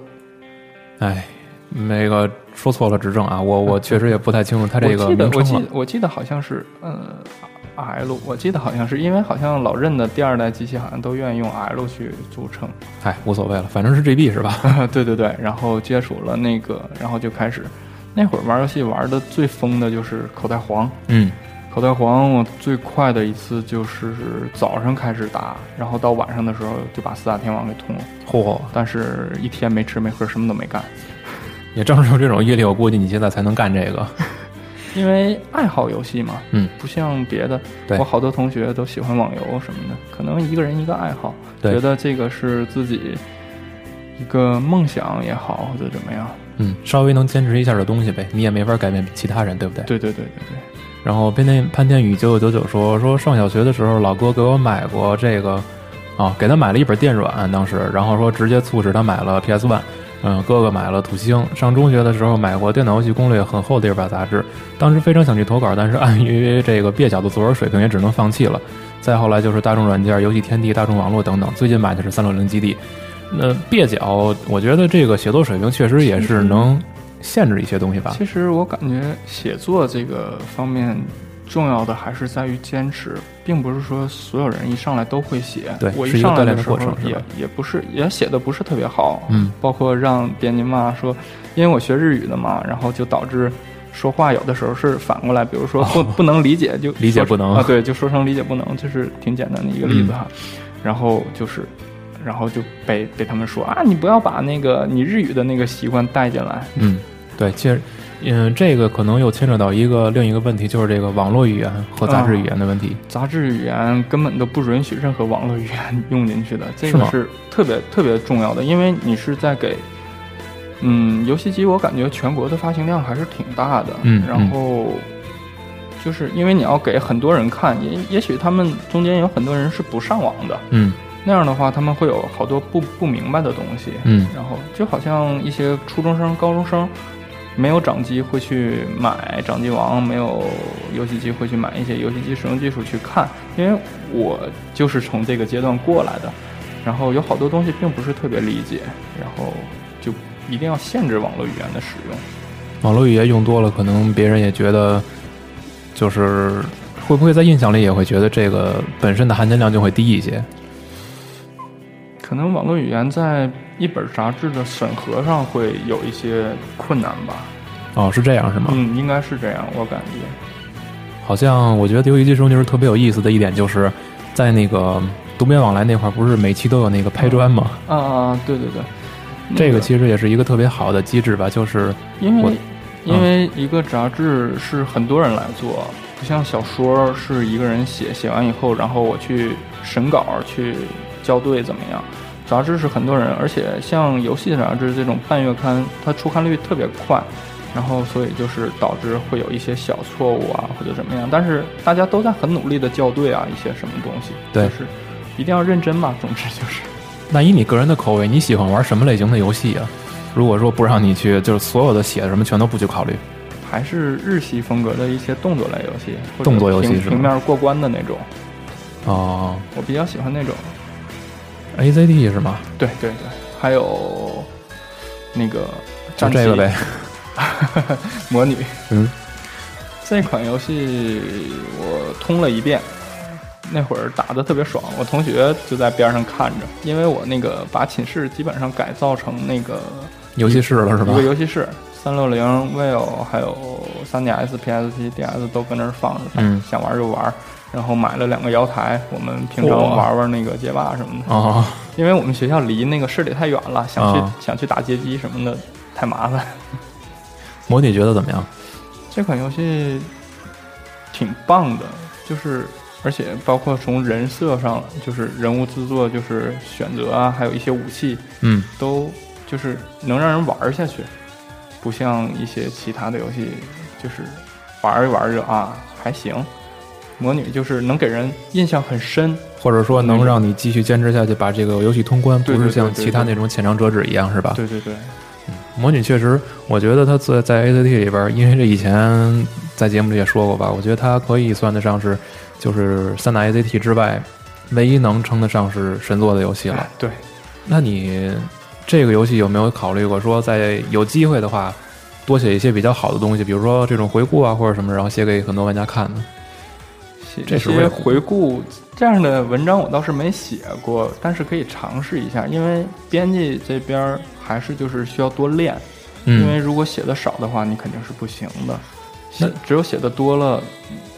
哎，那个说错了，指正啊！我我确实也不太清楚它这个我记得。我记得好像是呃 L，我记得好像是因为好像老任的第二代机器好像都愿意用 L 去组成。哎，无所谓了，反正是 GB 是吧？对对对，然后接触了那个，然后就开始，那会儿玩游戏玩的最疯的就是口袋黄。嗯，口袋黄我最快的一次就是早上开始打，然后到晚上的时候就把四大天王给通了，嚯，但是一天没吃没喝，什么都没干，也正是有这种毅力，我估计你现在才能干这个。因为爱好游戏嘛，嗯，不像别的，对我好多同学都喜欢网游什么的，可能一个人一个爱好，对觉得这个是自己一个梦想也好，或者怎么样。嗯，稍微能坚持一下的东西呗，你也没法改变其他人，对不对？对对对对对。然后潘天潘天宇九九九九说说上小学的时候，老哥给我买过这个，啊，给他买了一本电软，当时，然后说直接促使他买了 PS One。嗯，哥哥买了土星。上中学的时候买过电脑游戏攻略很厚的一本杂志，当时非常想去投稿，但是碍于这个蹩脚的作文水平，也只能放弃了。再后来就是大众软件、游戏天地、大众网络等等。最近买的是三六零基地。那蹩脚，我觉得这个写作水平确实也是能限制一些东西吧。其实我感觉写作这个方面。重要的还是在于坚持，并不是说所有人一上来都会写。对，我一上来的时候也也不是，也写的不是特别好。嗯，包括让编辑骂说，因为我学日语的嘛，然后就导致说话有的时候是反过来，比如说不不能理解就理解不能啊，对，就说成理解不能，就是挺简单的一个例子哈。然后就是，然后就被被他们说啊，你不要把那个你日语的那个习惯带进来。嗯，对，其实。嗯，这个可能又牵扯到一个另一个问题，就是这个网络语言和杂志语言的问题。杂志语言根本都不允许任何网络语言 用进去的，这个是特别特别重要的，因为你是在给，嗯，游戏机，我感觉全国的发行量还是挺大的。嗯，然后就是因为你要给很多人看，也也许他们中间有很多人是不上网的。嗯，那样的话，他们会有好多不不明白的东西。嗯，然后就好像一些初中生、高中生。没有掌机会去买掌机王，没有游戏机会去买一些游戏机使用技术去看，因为我就是从这个阶段过来的，然后有好多东西并不是特别理解，然后就一定要限制网络语言的使用。网络语言用多了，可能别人也觉得，就是会不会在印象里也会觉得这个本身的含金量就会低一些。可能网络语言在一本杂志的审核上会有一些困难吧。哦，是这样是吗？嗯，应该是这样，我感觉。好像我觉得游戏机中就是特别有意思的一点，就是在那个读编往来那块儿，不是每期都有那个拍砖吗？啊啊，对对对。这个其实也是一个特别好的机制吧，就是因为因为一个杂志是很多人来做，不像小说是一个人写，写完以后，然后我去审稿去校对怎么样。杂志是很多人，而且像游戏杂志这种半月刊，它出刊率特别快，然后所以就是导致会有一些小错误啊，或者怎么样。但是大家都在很努力的校对啊，一些什么东西，对，就是一定要认真嘛。总之就是，那以你个人的口味，你喜欢玩什么类型的游戏啊？如果说不让你去，就是所有的写的什么全都不去考虑，还是日系风格的一些动作类游戏，动作游戏是平面过关的那种。哦，我比较喜欢那种。A Z T 是吗？对对对，还有那个就这个呗，魔女。嗯，这款游戏我通了一遍，那会儿打的特别爽，我同学就在边上看着，因为我那个把寝室基本上改造成那个游戏室了，是吧？一个游戏室，三六零、Vivo 还有三 DS、PSP、DS 都搁那儿放着，嗯，想玩就玩。然后买了两个瑶台，我们平常玩玩那个街霸什么的。哦，因为我们学校离那个市里太远了，想去想去打街机什么的太麻烦。模拟觉得怎么样？这款游戏挺棒的，就是而且包括从人设上，就是人物制作，就是选择啊，还有一些武器，嗯，都就是能让人玩下去，不像一些其他的游戏，就是玩一玩就啊还行。魔女就是能给人印象很深，或者说能让你继续坚持下去，把这个游戏通关，不是像其他那种浅尝辄止一样，是吧？对对对，嗯，魔女确实，我觉得它在在 A C T 里边，因为这以前在节目里也说过吧，我觉得它可以算得上是，就是三大 A C T 之外，唯一能称得上是神作的游戏了。对，那你这个游戏有没有考虑过说，在有机会的话，多写一些比较好的东西，比如说这种回顾啊，或者什么，然后写给很多玩家看呢？这些回顾这样的文章我倒是没写过，但是可以尝试一下，因为编辑这边还是就是需要多练，因为如果写的少的话，你肯定是不行的。那只有写的多了，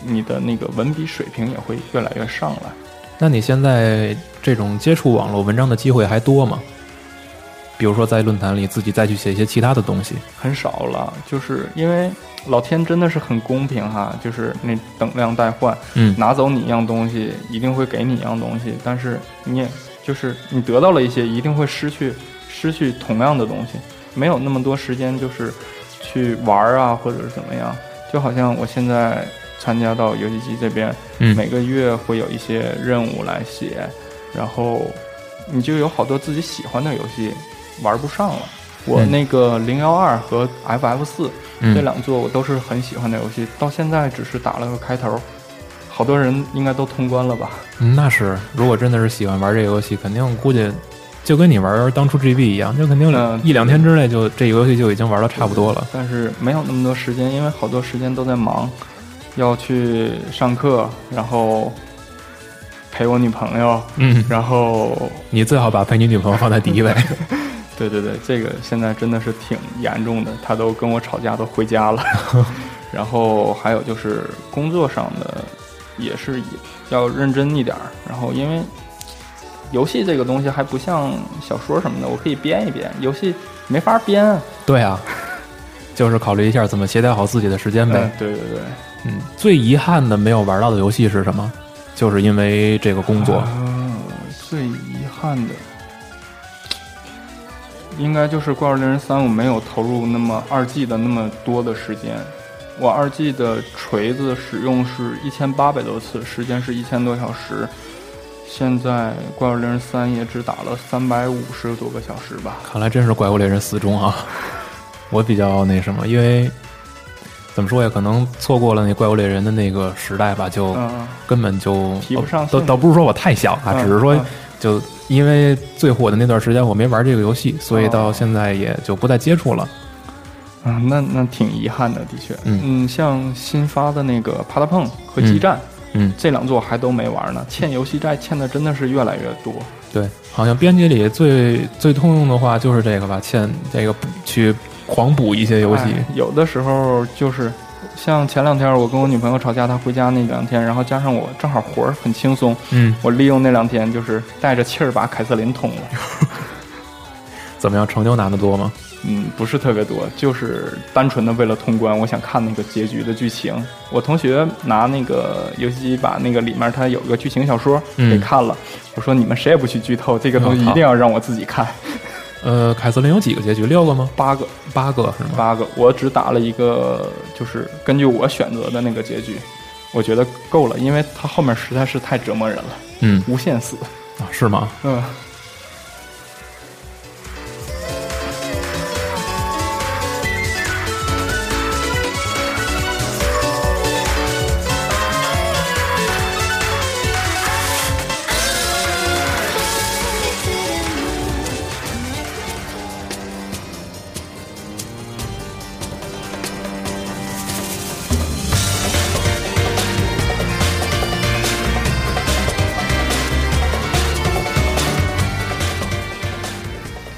你的那个文笔水平也会越来越上来。那你现在这种接触网络文章的机会还多吗？比如说在论坛里自己再去写一些其他的东西，很少了，就是因为。老天真的是很公平哈，就是那等量代换，嗯，拿走你一样东西，一定会给你一样东西，但是你也就是你得到了一些，一定会失去失去同样的东西，没有那么多时间就是去玩儿啊，或者是怎么样。就好像我现在参加到游戏机这边，嗯每个月会有一些任务来写，然后你就有好多自己喜欢的游戏玩不上了。我嗯那个零幺二和 FF 四、嗯这两座我都是很喜欢的游戏，到现在只是打了个开头，好多人应该都通关了吧？嗯那是，如果真的是喜欢玩这个游戏，肯定估计就跟你玩当初 GB 一样，就肯定嗯一两天之内就这个游戏就已经玩的差不多了。但是没有那么多时间，因为好多时间都在忙，要去上课，然后陪我女朋友，嗯，然后你最好把陪你女朋友放在第一位。对对对，这个现在真的是挺严重的，他都跟我吵架都回家了。然后还有就是工作上的，也是要认真一点儿。然后因为游戏这个东西还不像小说什么的，我可以编一编，游戏没法编啊。对啊，就是考虑一下怎么协调好自己的时间呗。嗯，对对对。嗯，最遗憾的没有玩到的游戏是什么？就是因为这个工作。啊，最遗憾的，应该就是《怪物猎人三》，我没有投入那么二 G 的那么多的时间。我二 G 的锤子使用是一千八百多次，时间是一千多小时。现在《怪物猎人三》也只打了三百五十多个小时吧。看来真是怪物猎人死忠啊！我比较那什么，因为怎么说呀，可能错过了那怪物猎人的那个时代吧，就嗯，根本就提不上倒倒不是说我太小啊，嗯只是说嗯就因为最火的那段时间我没玩这个游戏，所以到哦现在也就不再接触了。嗯，那那挺遗憾的，的确。嗯像新发的那个啪嗒碰和激战。嗯，这两座还都没玩呢，欠游戏债欠的真的是越来越多。对，好像编辑里最最通用的话就是这个吧，欠这个补去狂补一些游戏。哎有的时候就是像前两天我跟我女朋友吵架，她回家那两天，然后加上我正好活儿很轻松，嗯，我利用那两天就是带着气儿把凯瑟琳捅了。怎么样？成就拿的多吗？嗯，不是特别多，就是单纯的为了通关，我想看那个结局的剧情。我同学拿那个游戏机把那个里面它有个剧情小说嗯给看了，我说你们谁也不许剧透，这个东西一定要让我自己看。呃，凯瑟琳有几个结局？六个吗？八个，八个是吗？八个，我只打了一个，就是根据我选择的那个结局，我觉得够了，因为它后面实在是太折磨人了，嗯，无限死。啊是吗？嗯，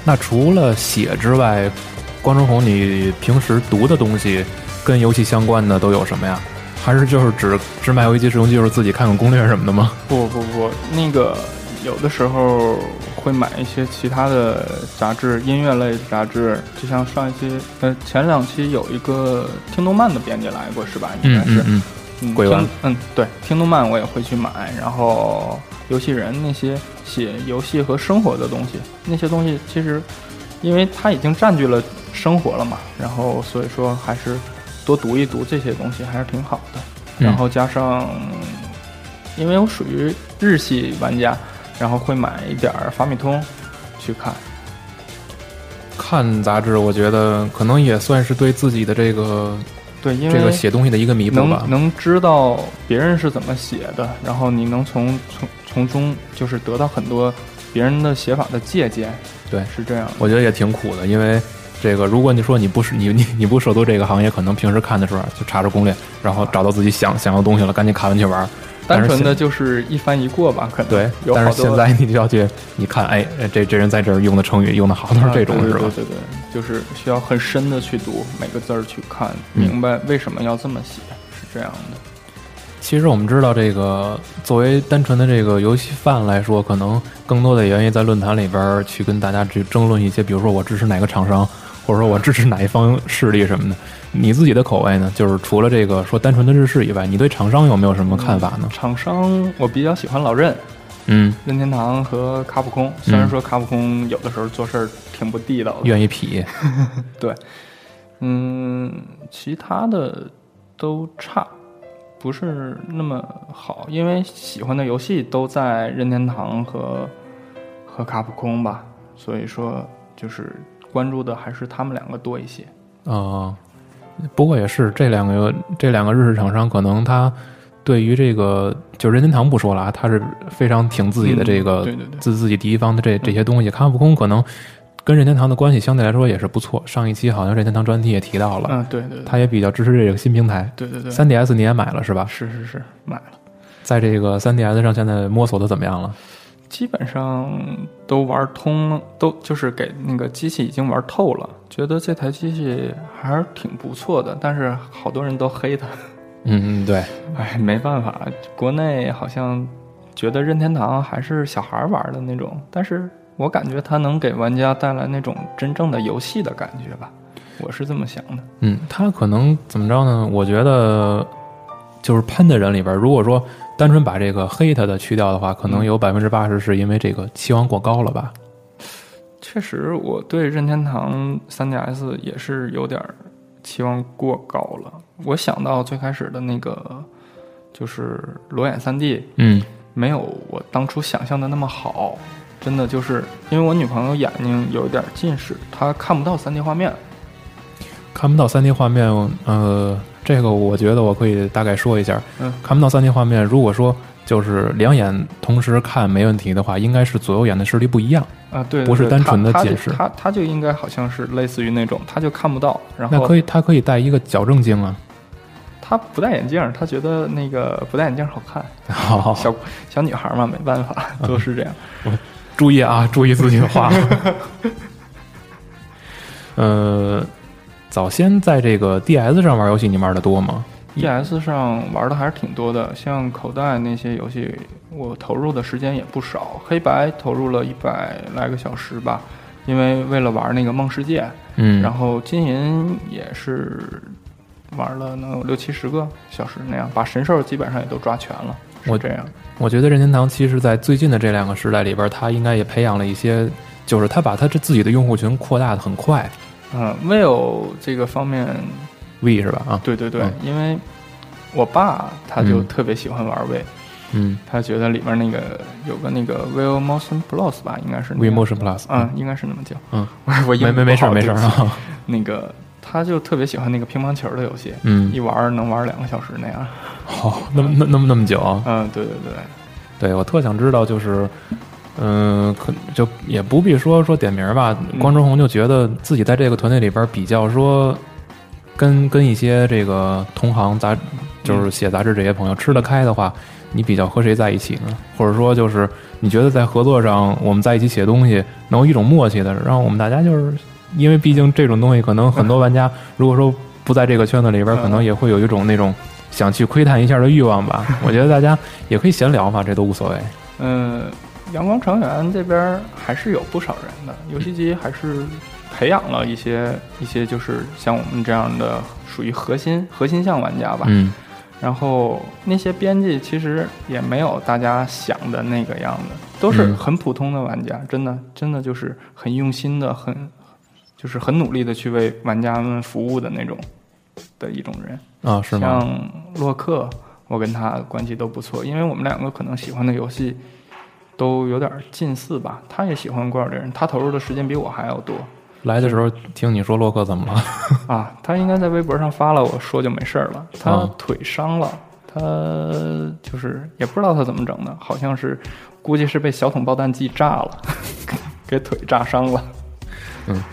那除了写之外，关中红，你平时读的东西跟游戏相关的都有什么呀？还是就是只只买游戏机使用技术，自己看看攻略什么的吗？不不不，那个有的时候会买一些其他的杂志，音乐类的杂志，就像上一期呃前两期有一个听动漫的编辑来过是吧？应该是。嗯，嗯，鬼丸嗯，对，听动漫我也会去买，然后游戏人那些写游戏和生活的东西，那些东西其实，因为它已经占据了生活了嘛，然后所以说还是多读一读这些东西还是挺好的。嗯然后加上，因为我属于日系玩家，然后会买一点儿法米通去看。看杂志，我觉得可能也算是对自己的这个对，因为这个写东西的一个弥补吧能。能知道别人是怎么写的，然后你能从从从中就是得到很多别人的写法的借鉴。对是这样。我觉得也挺苦的，因为这个，如果你说你不是你你你不涉足这个行业，可能平时看的时候就查查攻略，然后找到自己想想要的东西了，赶紧看完去玩。单纯的就是一翻一过吧，可能对，但是现在你就要去，你看，哎，这这人在这儿用的成语用的好，都是这种啊是吧？对对就是需要很深的去读每个字儿去看，嗯明白为什么要这么写，是这样的。其实我们知道，这个作为单纯的这个游戏范来说，可能更多的原因在论坛里边儿去跟大家去争论一些，比如说我支持哪个厂商，或者说我支持哪一方势力什么的。你自己的口味呢？就是除了这个说单纯的日式以外，你对厂商有没有什么看法呢？厂商我比较喜欢老任，嗯，任天堂和卡普空。虽然说卡普空有的时候做事儿挺不地道的，愿意痞，对，嗯，其他的都差，不是那么好，因为喜欢的游戏都在任天堂和和卡普空吧，所以说就是关注的还是他们两个多一些。啊、不过也是这两个这两个日式厂商，可能他对于这个就任天堂不说了啊，他是非常挺自己的这个、嗯对对对自自己第一方的这这些东西。卡普空可能跟任天堂的关系相对来说也是不错。上一期好像任天堂专题也提到了，嗯，对对对，他也比较支持这个新平台。对对对，3DS 你也买了是吧？是是是买了。在这个 3DS 上，现在摸索的怎么样了？基本上都玩通了，都就是给那个机器已经玩透了，觉得这台机器还是挺不错的，但是好多人都黑它。嗯嗯，对，哎，没办法，国内好像觉得任天堂还是小孩玩的那种，但是我感觉它能给玩家带来那种真正的游戏的感觉吧，我是这么想的。嗯，它可能怎么着呢？我觉得就是喷的人里边，如果说单纯把这个黑他的去掉的话，可能有百分之八十是因为这个期望过高了吧？确实，我对任天堂 3DS 也是有点儿期望过高了。我想到最开始的那个就是裸眼 3D，嗯没有我当初想象的那么好。真的就是因为我女朋友眼睛有一点近视，她看不到 3D 画面。看不到三 D 画面，呃，这个我觉得我可以大概说一下。嗯，看不到三 D 画面，如果说就是两眼同时看没问题的话，应该是左右眼的视力不一样。啊，对，对不是单纯的近视他他就应该好像是类似于那种，他就看不到，然后那可以，他可以戴一个矫正镜啊。他不戴眼镜，他觉得那个不戴眼镜好看。好，小小女孩嘛，没办法，都是这样。注意啊，注意自己的话。呃，早先在这个 DS 上玩游戏，你玩的多吗？DS 上玩的还是挺多的，像口袋那些游戏，我投入的时间也不少。黑白投入了一百来个小时吧，因为为了玩那个梦世界，嗯，然后金银也是玩了能有六七十个小时那样，把神兽基本上也都抓全了。我这样，我觉得任天堂其实，在最近的这两个时代里边，它应该也培养了一些，就是它把它这自己的用户群扩大的很快。嗯，Will 这个方面 V 是吧？啊，对对对，嗯因为我爸他就嗯特别喜欢玩 V，、嗯他觉得里面那个有个那个 Will Motion Plus 吧，应该是那，V 个 Motion Plus，嗯，，应该是那么叫。嗯，我我没没没事儿没事啊，那个他就特别喜欢那个乒乓球的游戏，嗯一，玩能玩两个小时那样。好，那么那那么那么久啊？嗯，对对对，对我特想知道，就是，嗯、可就也不必说说点名吧。嗯光之红就觉得自己在这个团队里边比较说，跟跟一些这个同行杂，就是写杂志这些朋友吃得开的话，你比较和谁在一起呢？或者说就是你觉得在合作上，我们在一起写东西能有一种默契的，让我们大家就是，因为毕竟这种东西可能很多玩家如果说不在这个圈子里边，可能也会有一种那种。想去窥探一下的欲望吧，我觉得大家也可以闲聊嘛，这都无所谓。嗯，阳光成员这边还是有不少人的，游戏机还是培养了一些一些，就是像我们这样的属于核心核心向玩家吧。嗯然后那些编辑其实也没有大家想的那个样子，都是嗯很普通的玩家，真的真的就是很用心的，很就是很努力的去为玩家们服务的那种的一种人。啊，是吗？像洛克，我跟他关系都不错，因为我们两个可能喜欢的游戏都有点近似吧。他也喜欢怪物猎人，他投入的时间比我还要多来的时候听你说洛克怎么了？啊。他应该在微博上发了，我说就没事儿了。他啊腿伤了，他就是也不知道他怎么整的，好像是估计是被小桶爆弹剂炸了，给腿炸伤了。嗯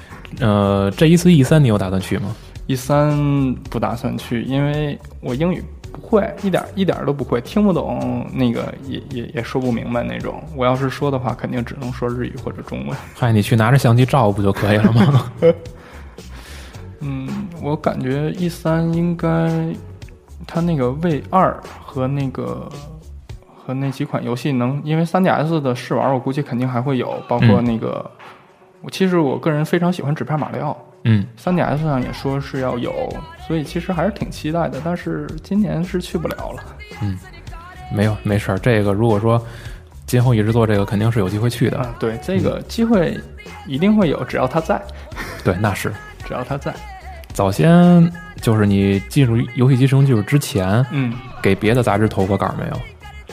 呃，这一次 E 三你有打算去吗？？E 三不打算去，因为我英语不会，一点一点都不会，听不懂，那个也也也说不明白那种。我要是说的话，肯定只能说日语或者中文。嗨，你去拿着相机照不就可以了吗？嗯，我感觉一三应该，它那个 V 二和那个和那几款游戏能，因为 3DS 的试玩，我估计肯定还会有，包括嗯那个，我其实我个人非常喜欢纸片马里奥。嗯，3DS 上也说是要有，所以其实还是挺期待的。但是今年是去不了了。嗯没有，没事儿。这个如果说今后一直做这个，肯定是有机会去的。啊，对，这个机会一定会有，只要他在，对，那是 只要他在。早先就是你进入游戏机使用技术之前，嗯，给别的杂志投过稿没有？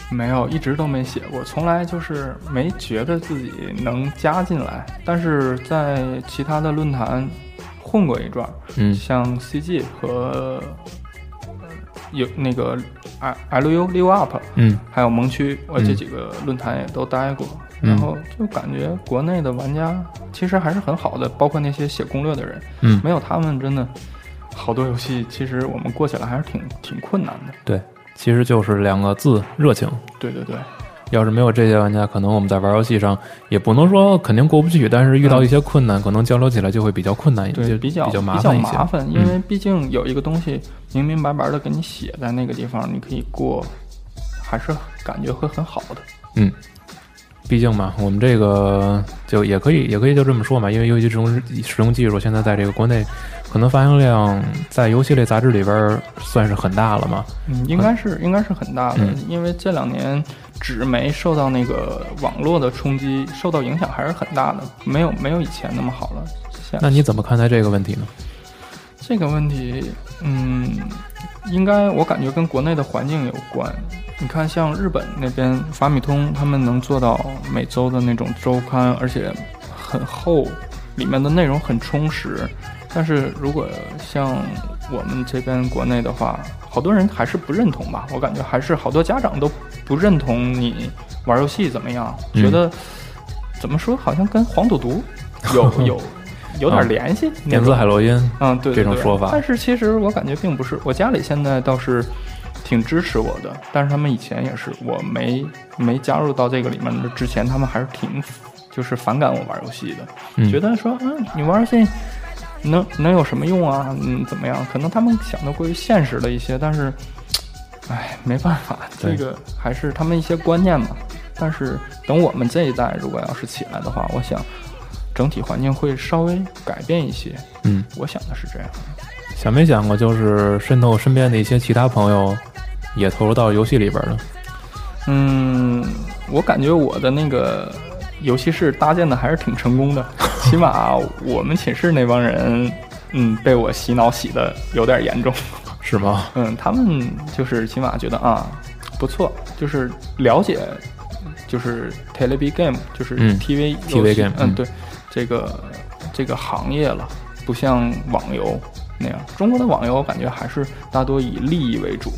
没有，一直都没写过，从来就是没觉得自己能加进来。但是在其他的论坛混过一段，嗯像 CG 和呃有那个 L LU Live Up，嗯还有盟区，我这嗯几个论坛也都待过。嗯然后就感觉国内的玩家其实还是很好的，包括那些写攻略的人，嗯，没有他们真的好多游戏，其实我们过起来还是挺挺困难的。对，其实就是两个字：热情。对对对，要是没有这些玩家，可能我们在玩游戏上也不能说肯定过不去，但是遇到一些困难，可能交流起来就会比较困难，嗯对，就比较比较麻麻烦一些。烦，因嗯为毕竟有一个东西明明白白的给你写在那个地方，你可以过，还是感觉会很好的。嗯，毕竟嘛，我们这个就也可以也可以就这么说嘛，因为游戏使用使用技术现在在这个国内，可能发行量在游戏类杂志里边算是很大了嘛。嗯，应该是应该是很大的，嗯因为这两年纸媒受到那个网络的冲击，受到影响还是很大的，没有没有以前那么好了。那你怎么看待这个问题呢？这个问题，嗯，应该我感觉跟国内的环境有关。你看，像日本那边法米通，他们能做到每周的那种周刊，而且很厚，里面的内容很充实。但是如果像我们这边国内的话，好多人还是不认同吧？我感觉还是好多家长都不认同你玩游戏怎么样，嗯觉得怎么说，好像跟黄赌毒有 有有点联系。那电子种海洛因，嗯，对这种说法但是其实我感觉并不是，我家里现在倒是挺支持我的，但是他们以前也是，我没没加入到这个里面的之前，他们还是挺就是反感我玩游戏的，嗯觉得说，嗯，你玩游戏能能有什么用啊？嗯，怎么样？可能他们想的过于现实了一些，但是，哎，没办法，这个还是他们一些观念吧。但是等我们这一代如果要是起来的话，我想整体环境会稍微改变一些。嗯，我想的是这样。想没想过就是渗透身边的一些其他朋友，也投入到游戏里边了？嗯，我感觉我的那个游戏室搭建的还是挺成功的，起码我们寝室那帮人，嗯，被我洗脑洗的有点严重。是吗？嗯，他们就是起码觉得啊不错，就是了解，就是 television game，就是嗯 TV 游 TV game，嗯，嗯对，这个这个行业了，不像网游那样。中国的网游我感觉还是大多以利益为主，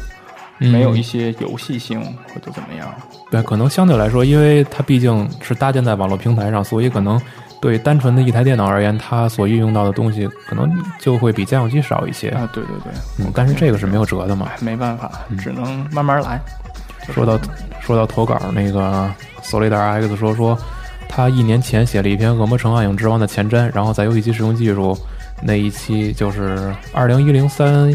没有一嗯些游戏性或者怎么样。对，可能相对来说，因为它毕竟是搭建在网络平台上，所以可能对单纯的一台电脑而言，它所运用到的东西可能就会比家用机少一些。啊，对对对，嗯，但是这个是没有辙的嘛。哎，没办法，嗯只能慢慢来。说到说到投稿，那个 Solidar X 说说，他一年前写了一篇《恶魔城：暗影之王》的前瞻，然后在游戏机使用技术那一期，就是二零一零三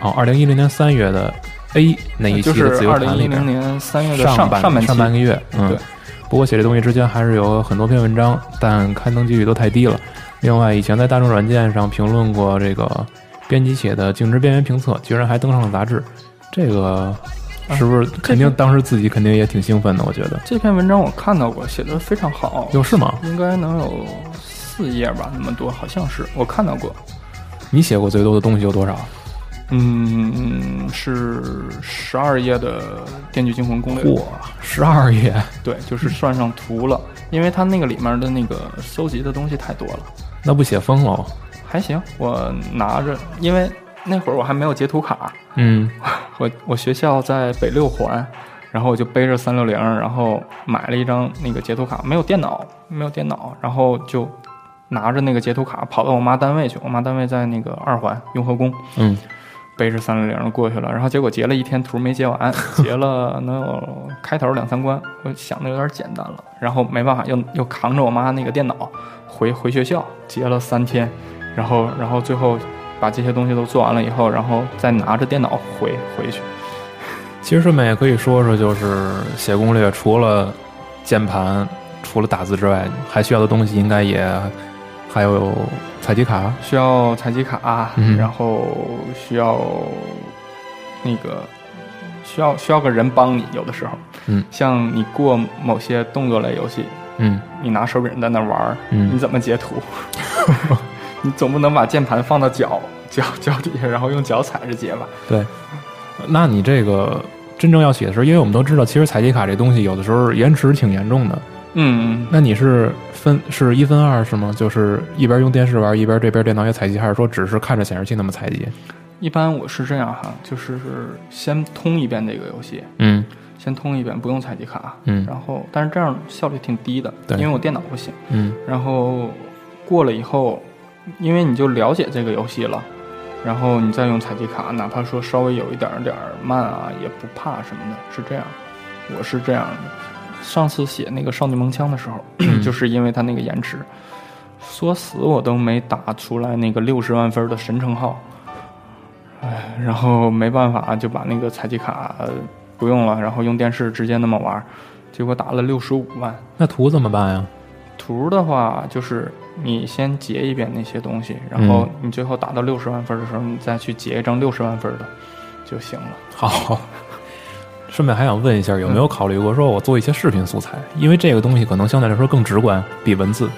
哦，二零一零年三月的 A 那一期的就是自由二零一零年三月的上半上半上半个月，嗯，对。不过写这东西之前还是有很多篇文章，但刊登几率都太低了。另外，以前在大众软件上评论过这个编辑写的《静止边缘评测》，居然还登上了杂志，这个是不是肯定当时自己肯定也挺兴奋的？我觉得这篇文章我看到过，写的非常好，有是吗？应该能有四页吧，那么多，好像是我看到过。你写过最多的东西有多少？嗯，是十二页的《电锯惊魂》攻略。哇，十二页！对，就是算上图了，因为它那个里面的那个搜集的东西太多了。那不写疯了？还行，我拿着，因为那会儿我还没有截图卡，嗯 我我学校在北六环，然后我就背着三六零，然后买了一张那个截图卡，没有电脑，没有电脑，然后就拿着那个截图卡跑到我妈单位去，我妈单位在那个二环雍和宫，嗯，背着三六零过去了，然后结果截了一天图没截完，截了能有开头两三关，我想的有点简单了，然后没办法，又又扛着我妈那个电脑回回学校截了三天，然后然后最后把这些东西都做完了以后，然后再拿着电脑回回去。其实顺便也可以说说，就是写攻略，除了键盘，除了打字之外，还需要的东西应该也还有采集卡。需要采集卡，嗯然后需要那个需要需要个人帮你，有的时候，嗯，像你过某些动作类游戏，嗯你拿手柄在那玩儿，嗯你怎么截图？你总不能把键盘放到脚脚脚底下，然后用脚踩着截吧？对。那你这个真正要写的时候，因为我们都知道，其实采集卡这东西有的时候延迟挺严重的。嗯，那你是分是一分二是吗？就是一边用电视玩，一边这边电脑也采集，还是说只是看着显示器那么采集？一般我是这样哈，就是先通一遍这个游戏，嗯先通一遍，不用采集卡，嗯然后但是这样效率挺低的，对因为我电脑不行。嗯然后过了以后，因为你就了解这个游戏了，然后你再用采集卡，哪怕说稍微有一点儿点儿慢啊，也不怕什么的，是这样。我是这样的。上次写那个少女萌枪的时候，就是因为它那个延迟，说死我都没打出来那个六十万分的神称号，哎，然后没办法就把那个采集卡呃不用了，然后用电视直接那么玩儿，结果打了六十五万。那图怎么办呀？图的话，就是你先截一遍那些东西，然后你最后打到六十万分的时候，你再去截一张六十万分的就行了。好。顺便还想问一下，有没有考虑过说我做一些视频素材？因为这个东西可能相对来说更直观，比文字。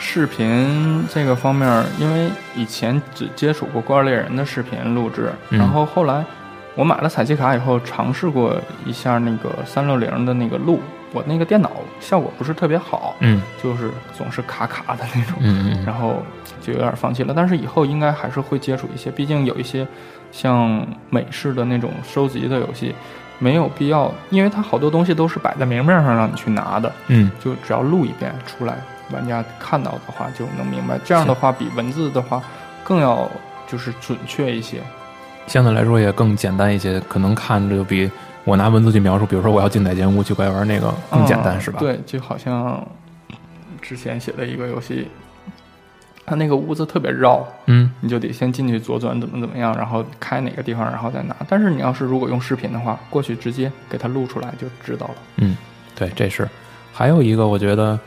视频这个方面，因为以前只接触过《怪物猎人》的视频录制，嗯然后后来我买了采集卡以后，尝试过一下那个三六零的那个录，我那个电脑效果不是特别好，嗯就是总是卡卡的那种。嗯嗯然后就有点放弃了。但是以后应该还是会接触一些，毕竟有一些像美式的那种收集的游戏，没有必要，因为它好多东西都是摆在明面上让你去拿的，嗯，就只要录一遍出来，玩家看到的话就能明白。这样的话比文字的话更要就是准确一些。相对来说也更简单一些，可能看着就比我拿文字去描述，比如说我要进哪间屋去怪玩那个更简单，嗯是吧？，对，就好像之前写的一个游戏，它那个屋子特别绕，嗯你就得先进去左转，怎么怎么样，然后开哪个地方，然后再拿。但是你要是如果用视频的话，过去直接给它录出来就知道了。嗯，对，这是。还有一个，我觉得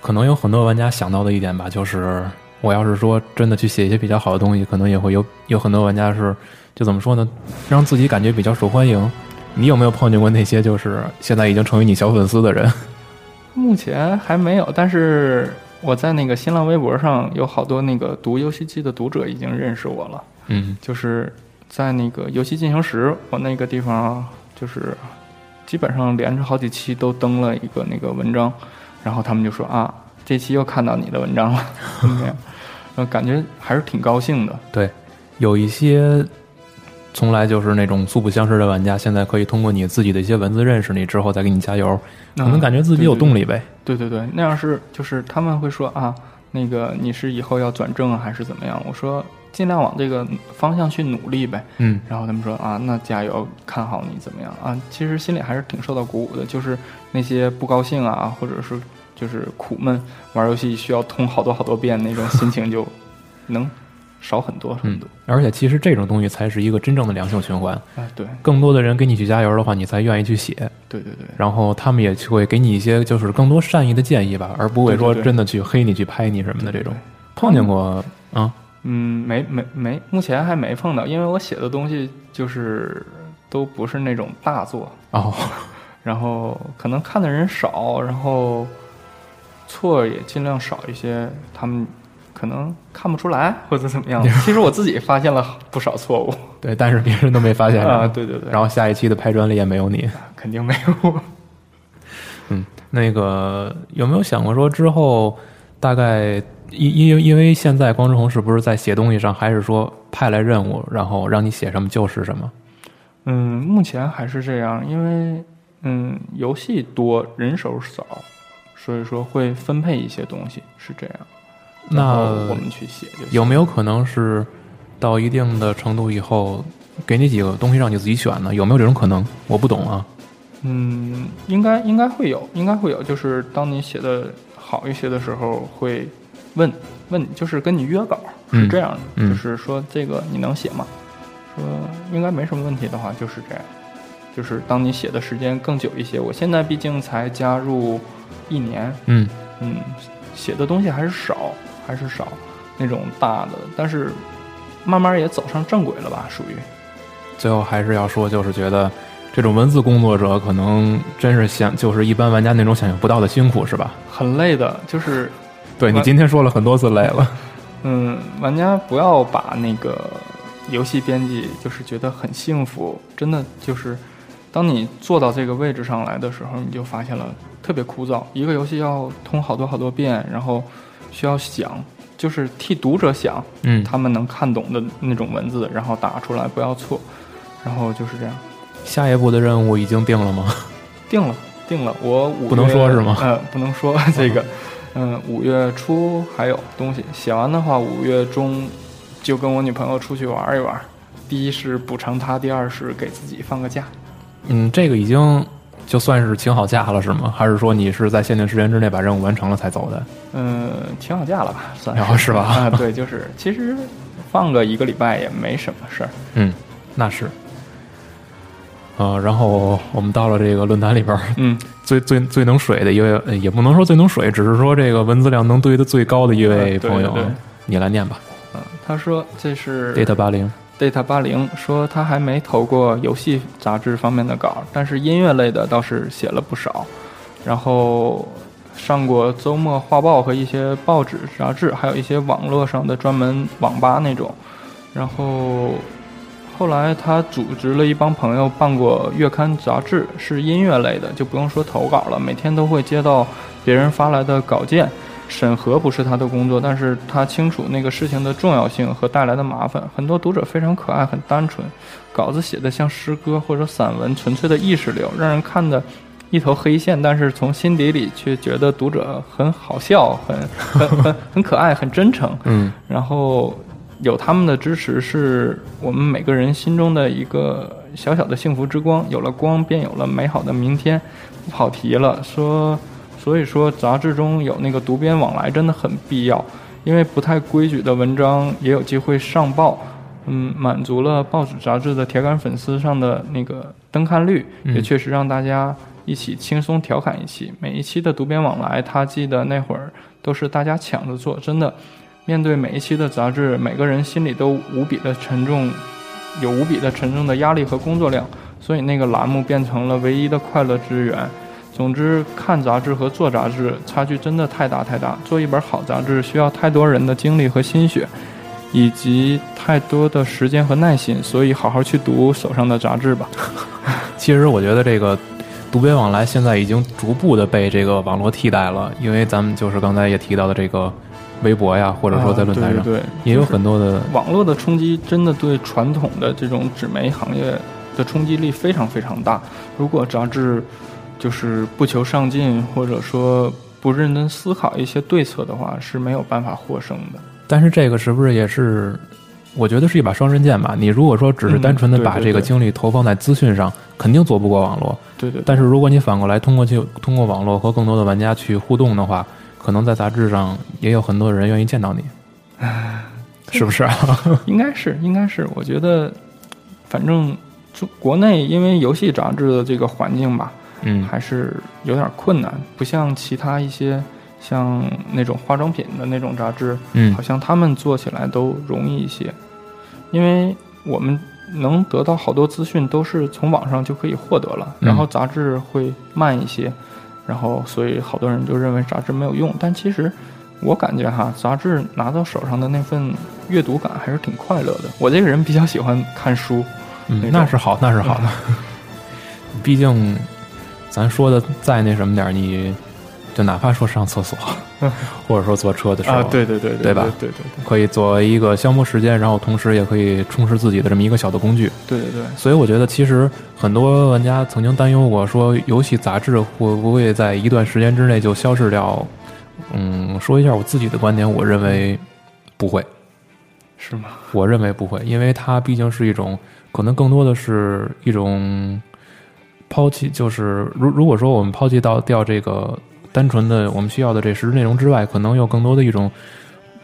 可能有很多玩家想到的一点吧，就是我要是说真的去写一些比较好的东西，可能也会有有很多玩家是就怎么说呢，让自己感觉比较受欢迎。你有没有碰见过那些就是现在已经成为你小粉丝的人？目前还没有，但是我在那个新浪微博上有好多那个读游戏机的读者已经认识我了，嗯就是在那个游戏进行时，我那个地方就是基本上连着好几期都登了一个那个文章，然后他们就说啊，这期又看到你的文章了，怎么样？然后感觉还是挺高兴的。对，有一些从来就是那种素不相识的玩家，现在可以通过你自己的一些文字认识你之后，再给你加油，可能感觉自己有动力呗。对对对，那样是就是他们会说啊，那个你是以后要转正啊还是怎么样？我说尽量往这个方向去努力呗。嗯然后他们说啊，那加油，看好你怎么样啊？其实心里还是挺受到鼓舞的，就是那些不高兴啊，或者是就是苦闷，玩游戏需要通好多好多遍那种心情就能少很多很嗯多。，而且其实这种东西才是一个真正的良性循环。哎，对更多的人给你去加油的话，你才愿意去写。对对对，然后他们也会给你一些就是更多善意的建议吧，而不会说真的去黑你、去拍你什么的这种对。碰见过啊？嗯，没没没，目前还没碰到，因为我写的东西就是都不是那种大作，哦，然后可能看的人少，然后错也尽量少一些，他们可能看不出来 或者怎么样。其实我自己发现了不少错误对，但是别人都没发现。啊，对对对，然后下一期的拍砖里也没有你。肯定没有。嗯，那个有没有想过说之后大概因因因为现在光之红是不是在写东西上，还是说派来任务，然后让你写什么就是什么？嗯，目前还是这样，因为嗯，游戏多，人手少，所以说会分配一些东西，是这样。那我们去写。有没有可能是到一定的程度以后，给你几个东西让你自己选呢？有没有这种可能？我不懂啊。嗯，应该应该会有，应该会有。就是当你写的好一些的时候，会问问你，就是跟你约稿是嗯这样的，嗯就是说这个你能写吗？说应该没什么问题的话，就是这样。就是当你写的时间更久一些，我现在毕竟才加入一年，嗯嗯，写的东西还是少，还是少那种大的，但是慢慢也走上正轨了吧，属于。最后还是要说，就是觉得这种文字工作者可能真是想就是一般玩家那种想象不到的辛苦，是吧？很累的，就是对你今天说了很多次累了，嗯，玩家不要把那个游戏编辑就是觉得很幸福，真的就是当你坐到这个位置上来的时候，你就发现了特别枯燥。一个游戏要通好多好多遍，然后需要想，就是替读者想，嗯，他们能看懂的那种文字，然后打出来不要错，然后就是这样。下一步的任务已经定了吗？定了，定了，我五不能说是吗嗯、不能说这个，嗯，五月初还有东西写完的话，五月中就跟我女朋友出去玩一玩。第一是补偿她，第二是给自己放个假。嗯，这个已经就算是请好假了是吗？还是说你是在限定时间之内把任务完成了才走的？嗯，请好假了吧，算然后是吧啊，对，就是其实放个一个礼拜也没什么事儿。嗯，那是。呃，然后我们到了这个论坛里边儿，嗯，最最最能水的一位，呃也不能说最能水，只是说这个文字量能堆的最高的一位朋友，对对你来念吧。嗯，他说这是 data 八零，Data 八零说他还没投过游戏杂志方面的稿，但是音乐类的倒是写了不少，然后上过周末画报和一些报纸杂志，还有一些网络上的专门网吧那种，然后后来他组织了一帮朋友办过月刊杂志，是音乐类的，就不用说投稿了，每天都会接到别人发来的稿件。审核不是他的工作，但是他清楚那个事情的重要性和带来的麻烦。很多读者非常可爱，很单纯，稿子写的像诗歌或者散文，纯粹的意识流，让人看的一头黑线，但是从心底里却觉得读者很好笑，很很 很很可爱，很真诚。嗯然后有他们的支持，是我们每个人心中的一个小小的幸福之光。有了光，便有了美好的明天。跑题了，说，所以说杂志中有那个读编往来真的很必要，因为不太规矩的文章也有机会上报。嗯，满足了报纸杂志的铁杆粉丝上的那个登看率，嗯也确实让大家一起轻松调侃一期。每一期的读编往来，他记得那会儿都是大家抢着做，真的。面对每一期的杂志，每个人心里都无比的沉重，有无比的沉重的压力和工作量，所以那个栏目变成了唯一的快乐之源。总之，看杂志和做杂志差距真的太大太大。做一本好杂志需要太多人的精力和心血，以及太多的时间和耐心，所以好好去读手上的杂志吧。其实我觉得这个读编往来现在已经逐步的被这个网络替代了，因为咱们就是刚才也提到的这个微博呀，或者说在论坛上、啊对对对也有很多的，网络的冲击真的对传统的这种纸媒行业的冲击力非常非常大。如果杂志就是不求上进，或者说不认真思考一些对策的话，是没有办法获胜的。但是这个是不是也是？我觉得是一把双刃剑吧。你如果说只是单纯的把这个精力投放在资讯上，肯定做不过网络。对对对但是如果你反过来通过去通过网络和更多的玩家去互动的话，可能在杂志上也有很多人愿意见到你，是不是啊？应该是，应该是。我觉得，反正就国内因为游戏杂志的这个环境吧，嗯。还是有点困难，不像其他一些像那种化妆品的那种杂志，嗯。好像他们做起来都容易一些，因为我们能得到好多资讯都是从网上就可以获得了，嗯。然后杂志会慢一些，然后所以好多人就认为杂志没有用，但其实我感觉哈，杂志拿到手上的那份阅读感还是挺快乐的。我这个人比较喜欢看书，嗯那是好，那是好。的。毕竟，咱说的再那什么点儿，你就哪怕说上厕所，或者说坐车的时候，啊，对对对对吧对对对可以作为一个消磨时间，然后同时也可以充实自己的这么一个小的工具。对对对，所以我觉得，其实很多玩家曾经担忧过，说游戏杂志会不会在一段时间之内就消失掉？嗯，说一下我自己的观点，我认为不会。是吗？我认为不会，因为它毕竟是一种，可能更多的是一种抛弃，就是如如果说我们抛弃到掉这个单纯的我们需要的这实质内容之外，可能有更多的一种，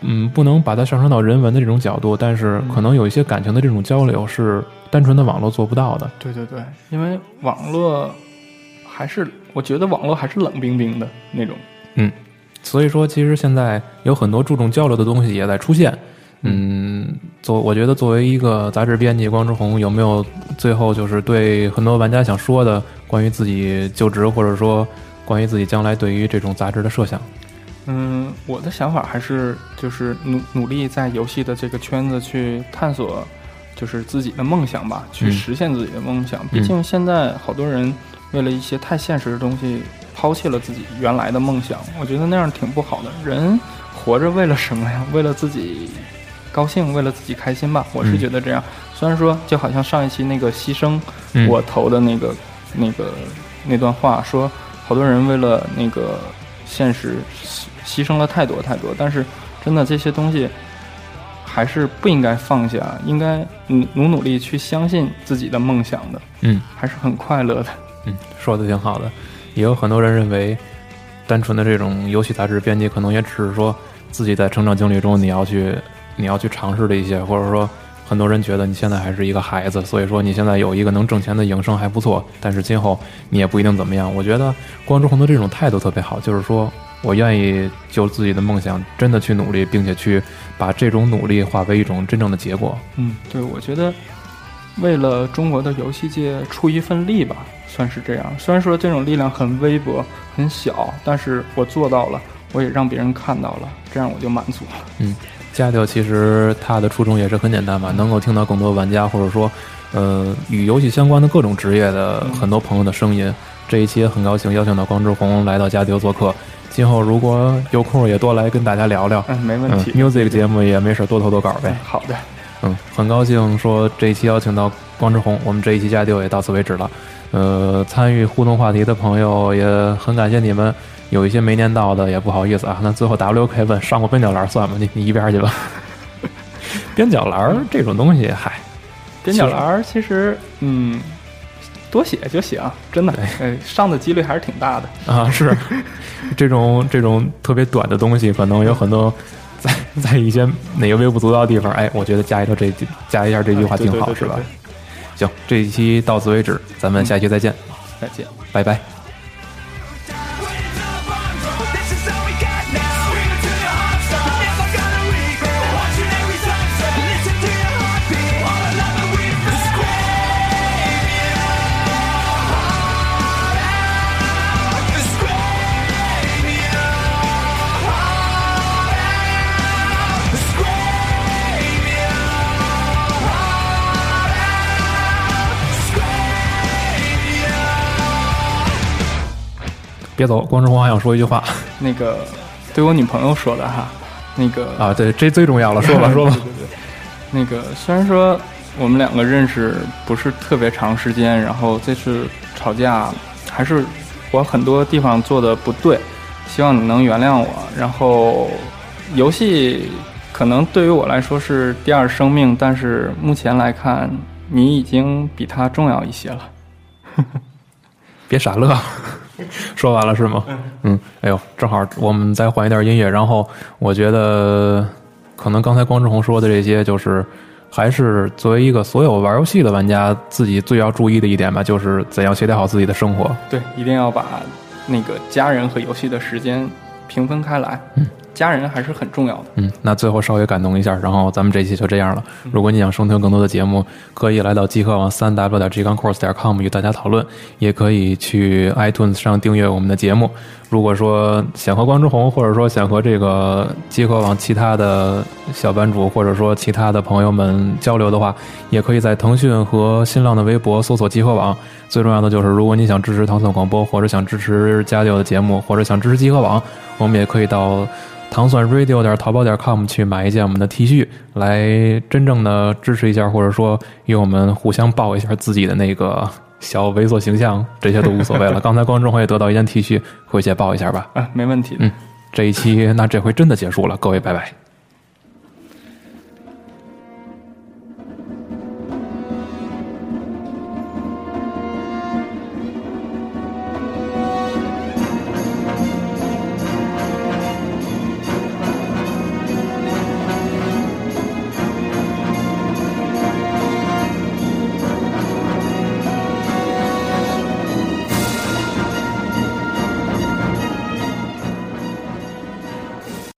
嗯，不能把它上升到人文的这种角度，但是可能有一些感情的这种交流是单纯的网络做不到的。对对对，因为网络还是我觉得网络还是冷冰冰的那种。嗯所以说，其实现在有很多注重交流的东西也在出现。嗯，作我觉得作为一个杂志编辑，光之红有没有最后就是对很多玩家想说的关于自己就职，或者说关于自己将来对于这种杂志的设想？嗯，我的想法还是就是努努力在游戏的这个圈子去探索，就是自己的梦想吧，去嗯实现自己的梦想。毕竟现在好多人为了一些太现实的东西，抛弃了自己原来的梦想。我觉得那样挺不好的。人活着为了什么呀？为了自己高兴，为了自己开心吧。我是嗯觉得这样。虽然说就好像上一期那个牺牲，嗯我投的那个那个那段话说，好多人为了那个现实牺牺牲了太多太多，但是真的这些东西还是不应该放下，应该努努努力去相信自己的梦想的，嗯还是很快乐的。嗯，说的挺好的。也有很多人认为，单纯的这种游戏杂志编辑，可能也只是说自己在成长经历中你要去你要去尝试的一些，或者说很多人觉得你现在还是一个孩子，所以说你现在有一个能挣钱的营生还不错，但是今后你也不一定怎么样。我觉得光之红的这种态度特别好，就是说我愿意就自己的梦想真的去努力，并且去把这种努力化为一种真正的结果。嗯，对，我觉得为了中国的游戏界出一份力吧，算是这样。虽然说这种力量很微薄、很小，但是我做到了，我也让别人看到了，这样我就满足了。家调其实它的初衷也是很简单嘛，能够听到更多玩家或者说，呃，与游戏相关的各种职业的很多朋友的声音。这一期也很高兴邀请到光之红来到家调做客，今后如果有空也多来跟大家聊聊。嗯，没问嗯题。，music 节目也没事多投投稿呗。好的，嗯，很高兴说这一期邀请到光之红，我们这一期家丢也到此为止了。呃，参与互动话题的朋友也很感谢你们，有一些没念到的也不好意思啊。那最后 WK 问上过边角栏算吗？你你一边去吧。边角栏这种东西，嗨，边角栏其实嗯，多写就行，真的，哎，上的几率还是挺大的。啊是这种这种特别短的东西，可能有很多在在一些哪个微不足道的地方，哎，我觉得加一条这加一下这句话挺好，是吧？行，这一期到此为止，咱们下期再见，再见。拜拜。别走，光之红还想说一句话 那个对我女朋友说的哈，那个啊，对，这最重要了，说吧说吧 对。对对，那个虽然说我们两个认识不是特别长时间，然后这次吵架还是我很多地方做的不对，希望你能原谅我。然后游戏可能对于我来说是第二生命，但是目前来看，你已经比它重要一些了。别傻乐，说完了是吗？嗯，哎呦，正好我们再换一段音乐，然后我觉得可能刚才光之红说的这些，就是还是作为一个所有玩游戏的玩家自己最要注意的一点吧，就是怎样协调好自己的生活。对，一定要把那个家人和游戏的时间平分开来。嗯，家人还是很重要的。嗯，那最后稍微感动一下，然后咱们这期就这样了。如果你想收听更多的节目，可以来到极客网三 w 点 g 杠 course 点 com 与大家讨论，也可以去 iTunes 上订阅我们的节目。如果说想和光之红，或者说想和这个极客网其他的小班主，或者说其他的朋友们交流的话，也可以在腾讯和新浪的微博搜索极客网。最重要的就是，如果你想支持糖蒜广播，或者想支持家教的节目，或者想支持集合网，我们也可以到糖蒜 radio 点淘宝点 com 去买一件我们的 T 恤，来真正的支持一下，或者说与我们互相报一下自己的那个小猥琐形象，这些都无所谓了。刚才观众会得到一件 T 恤，回去也报一下吧。啊，没问题。嗯，这一期那这回真的结束了，各位拜拜。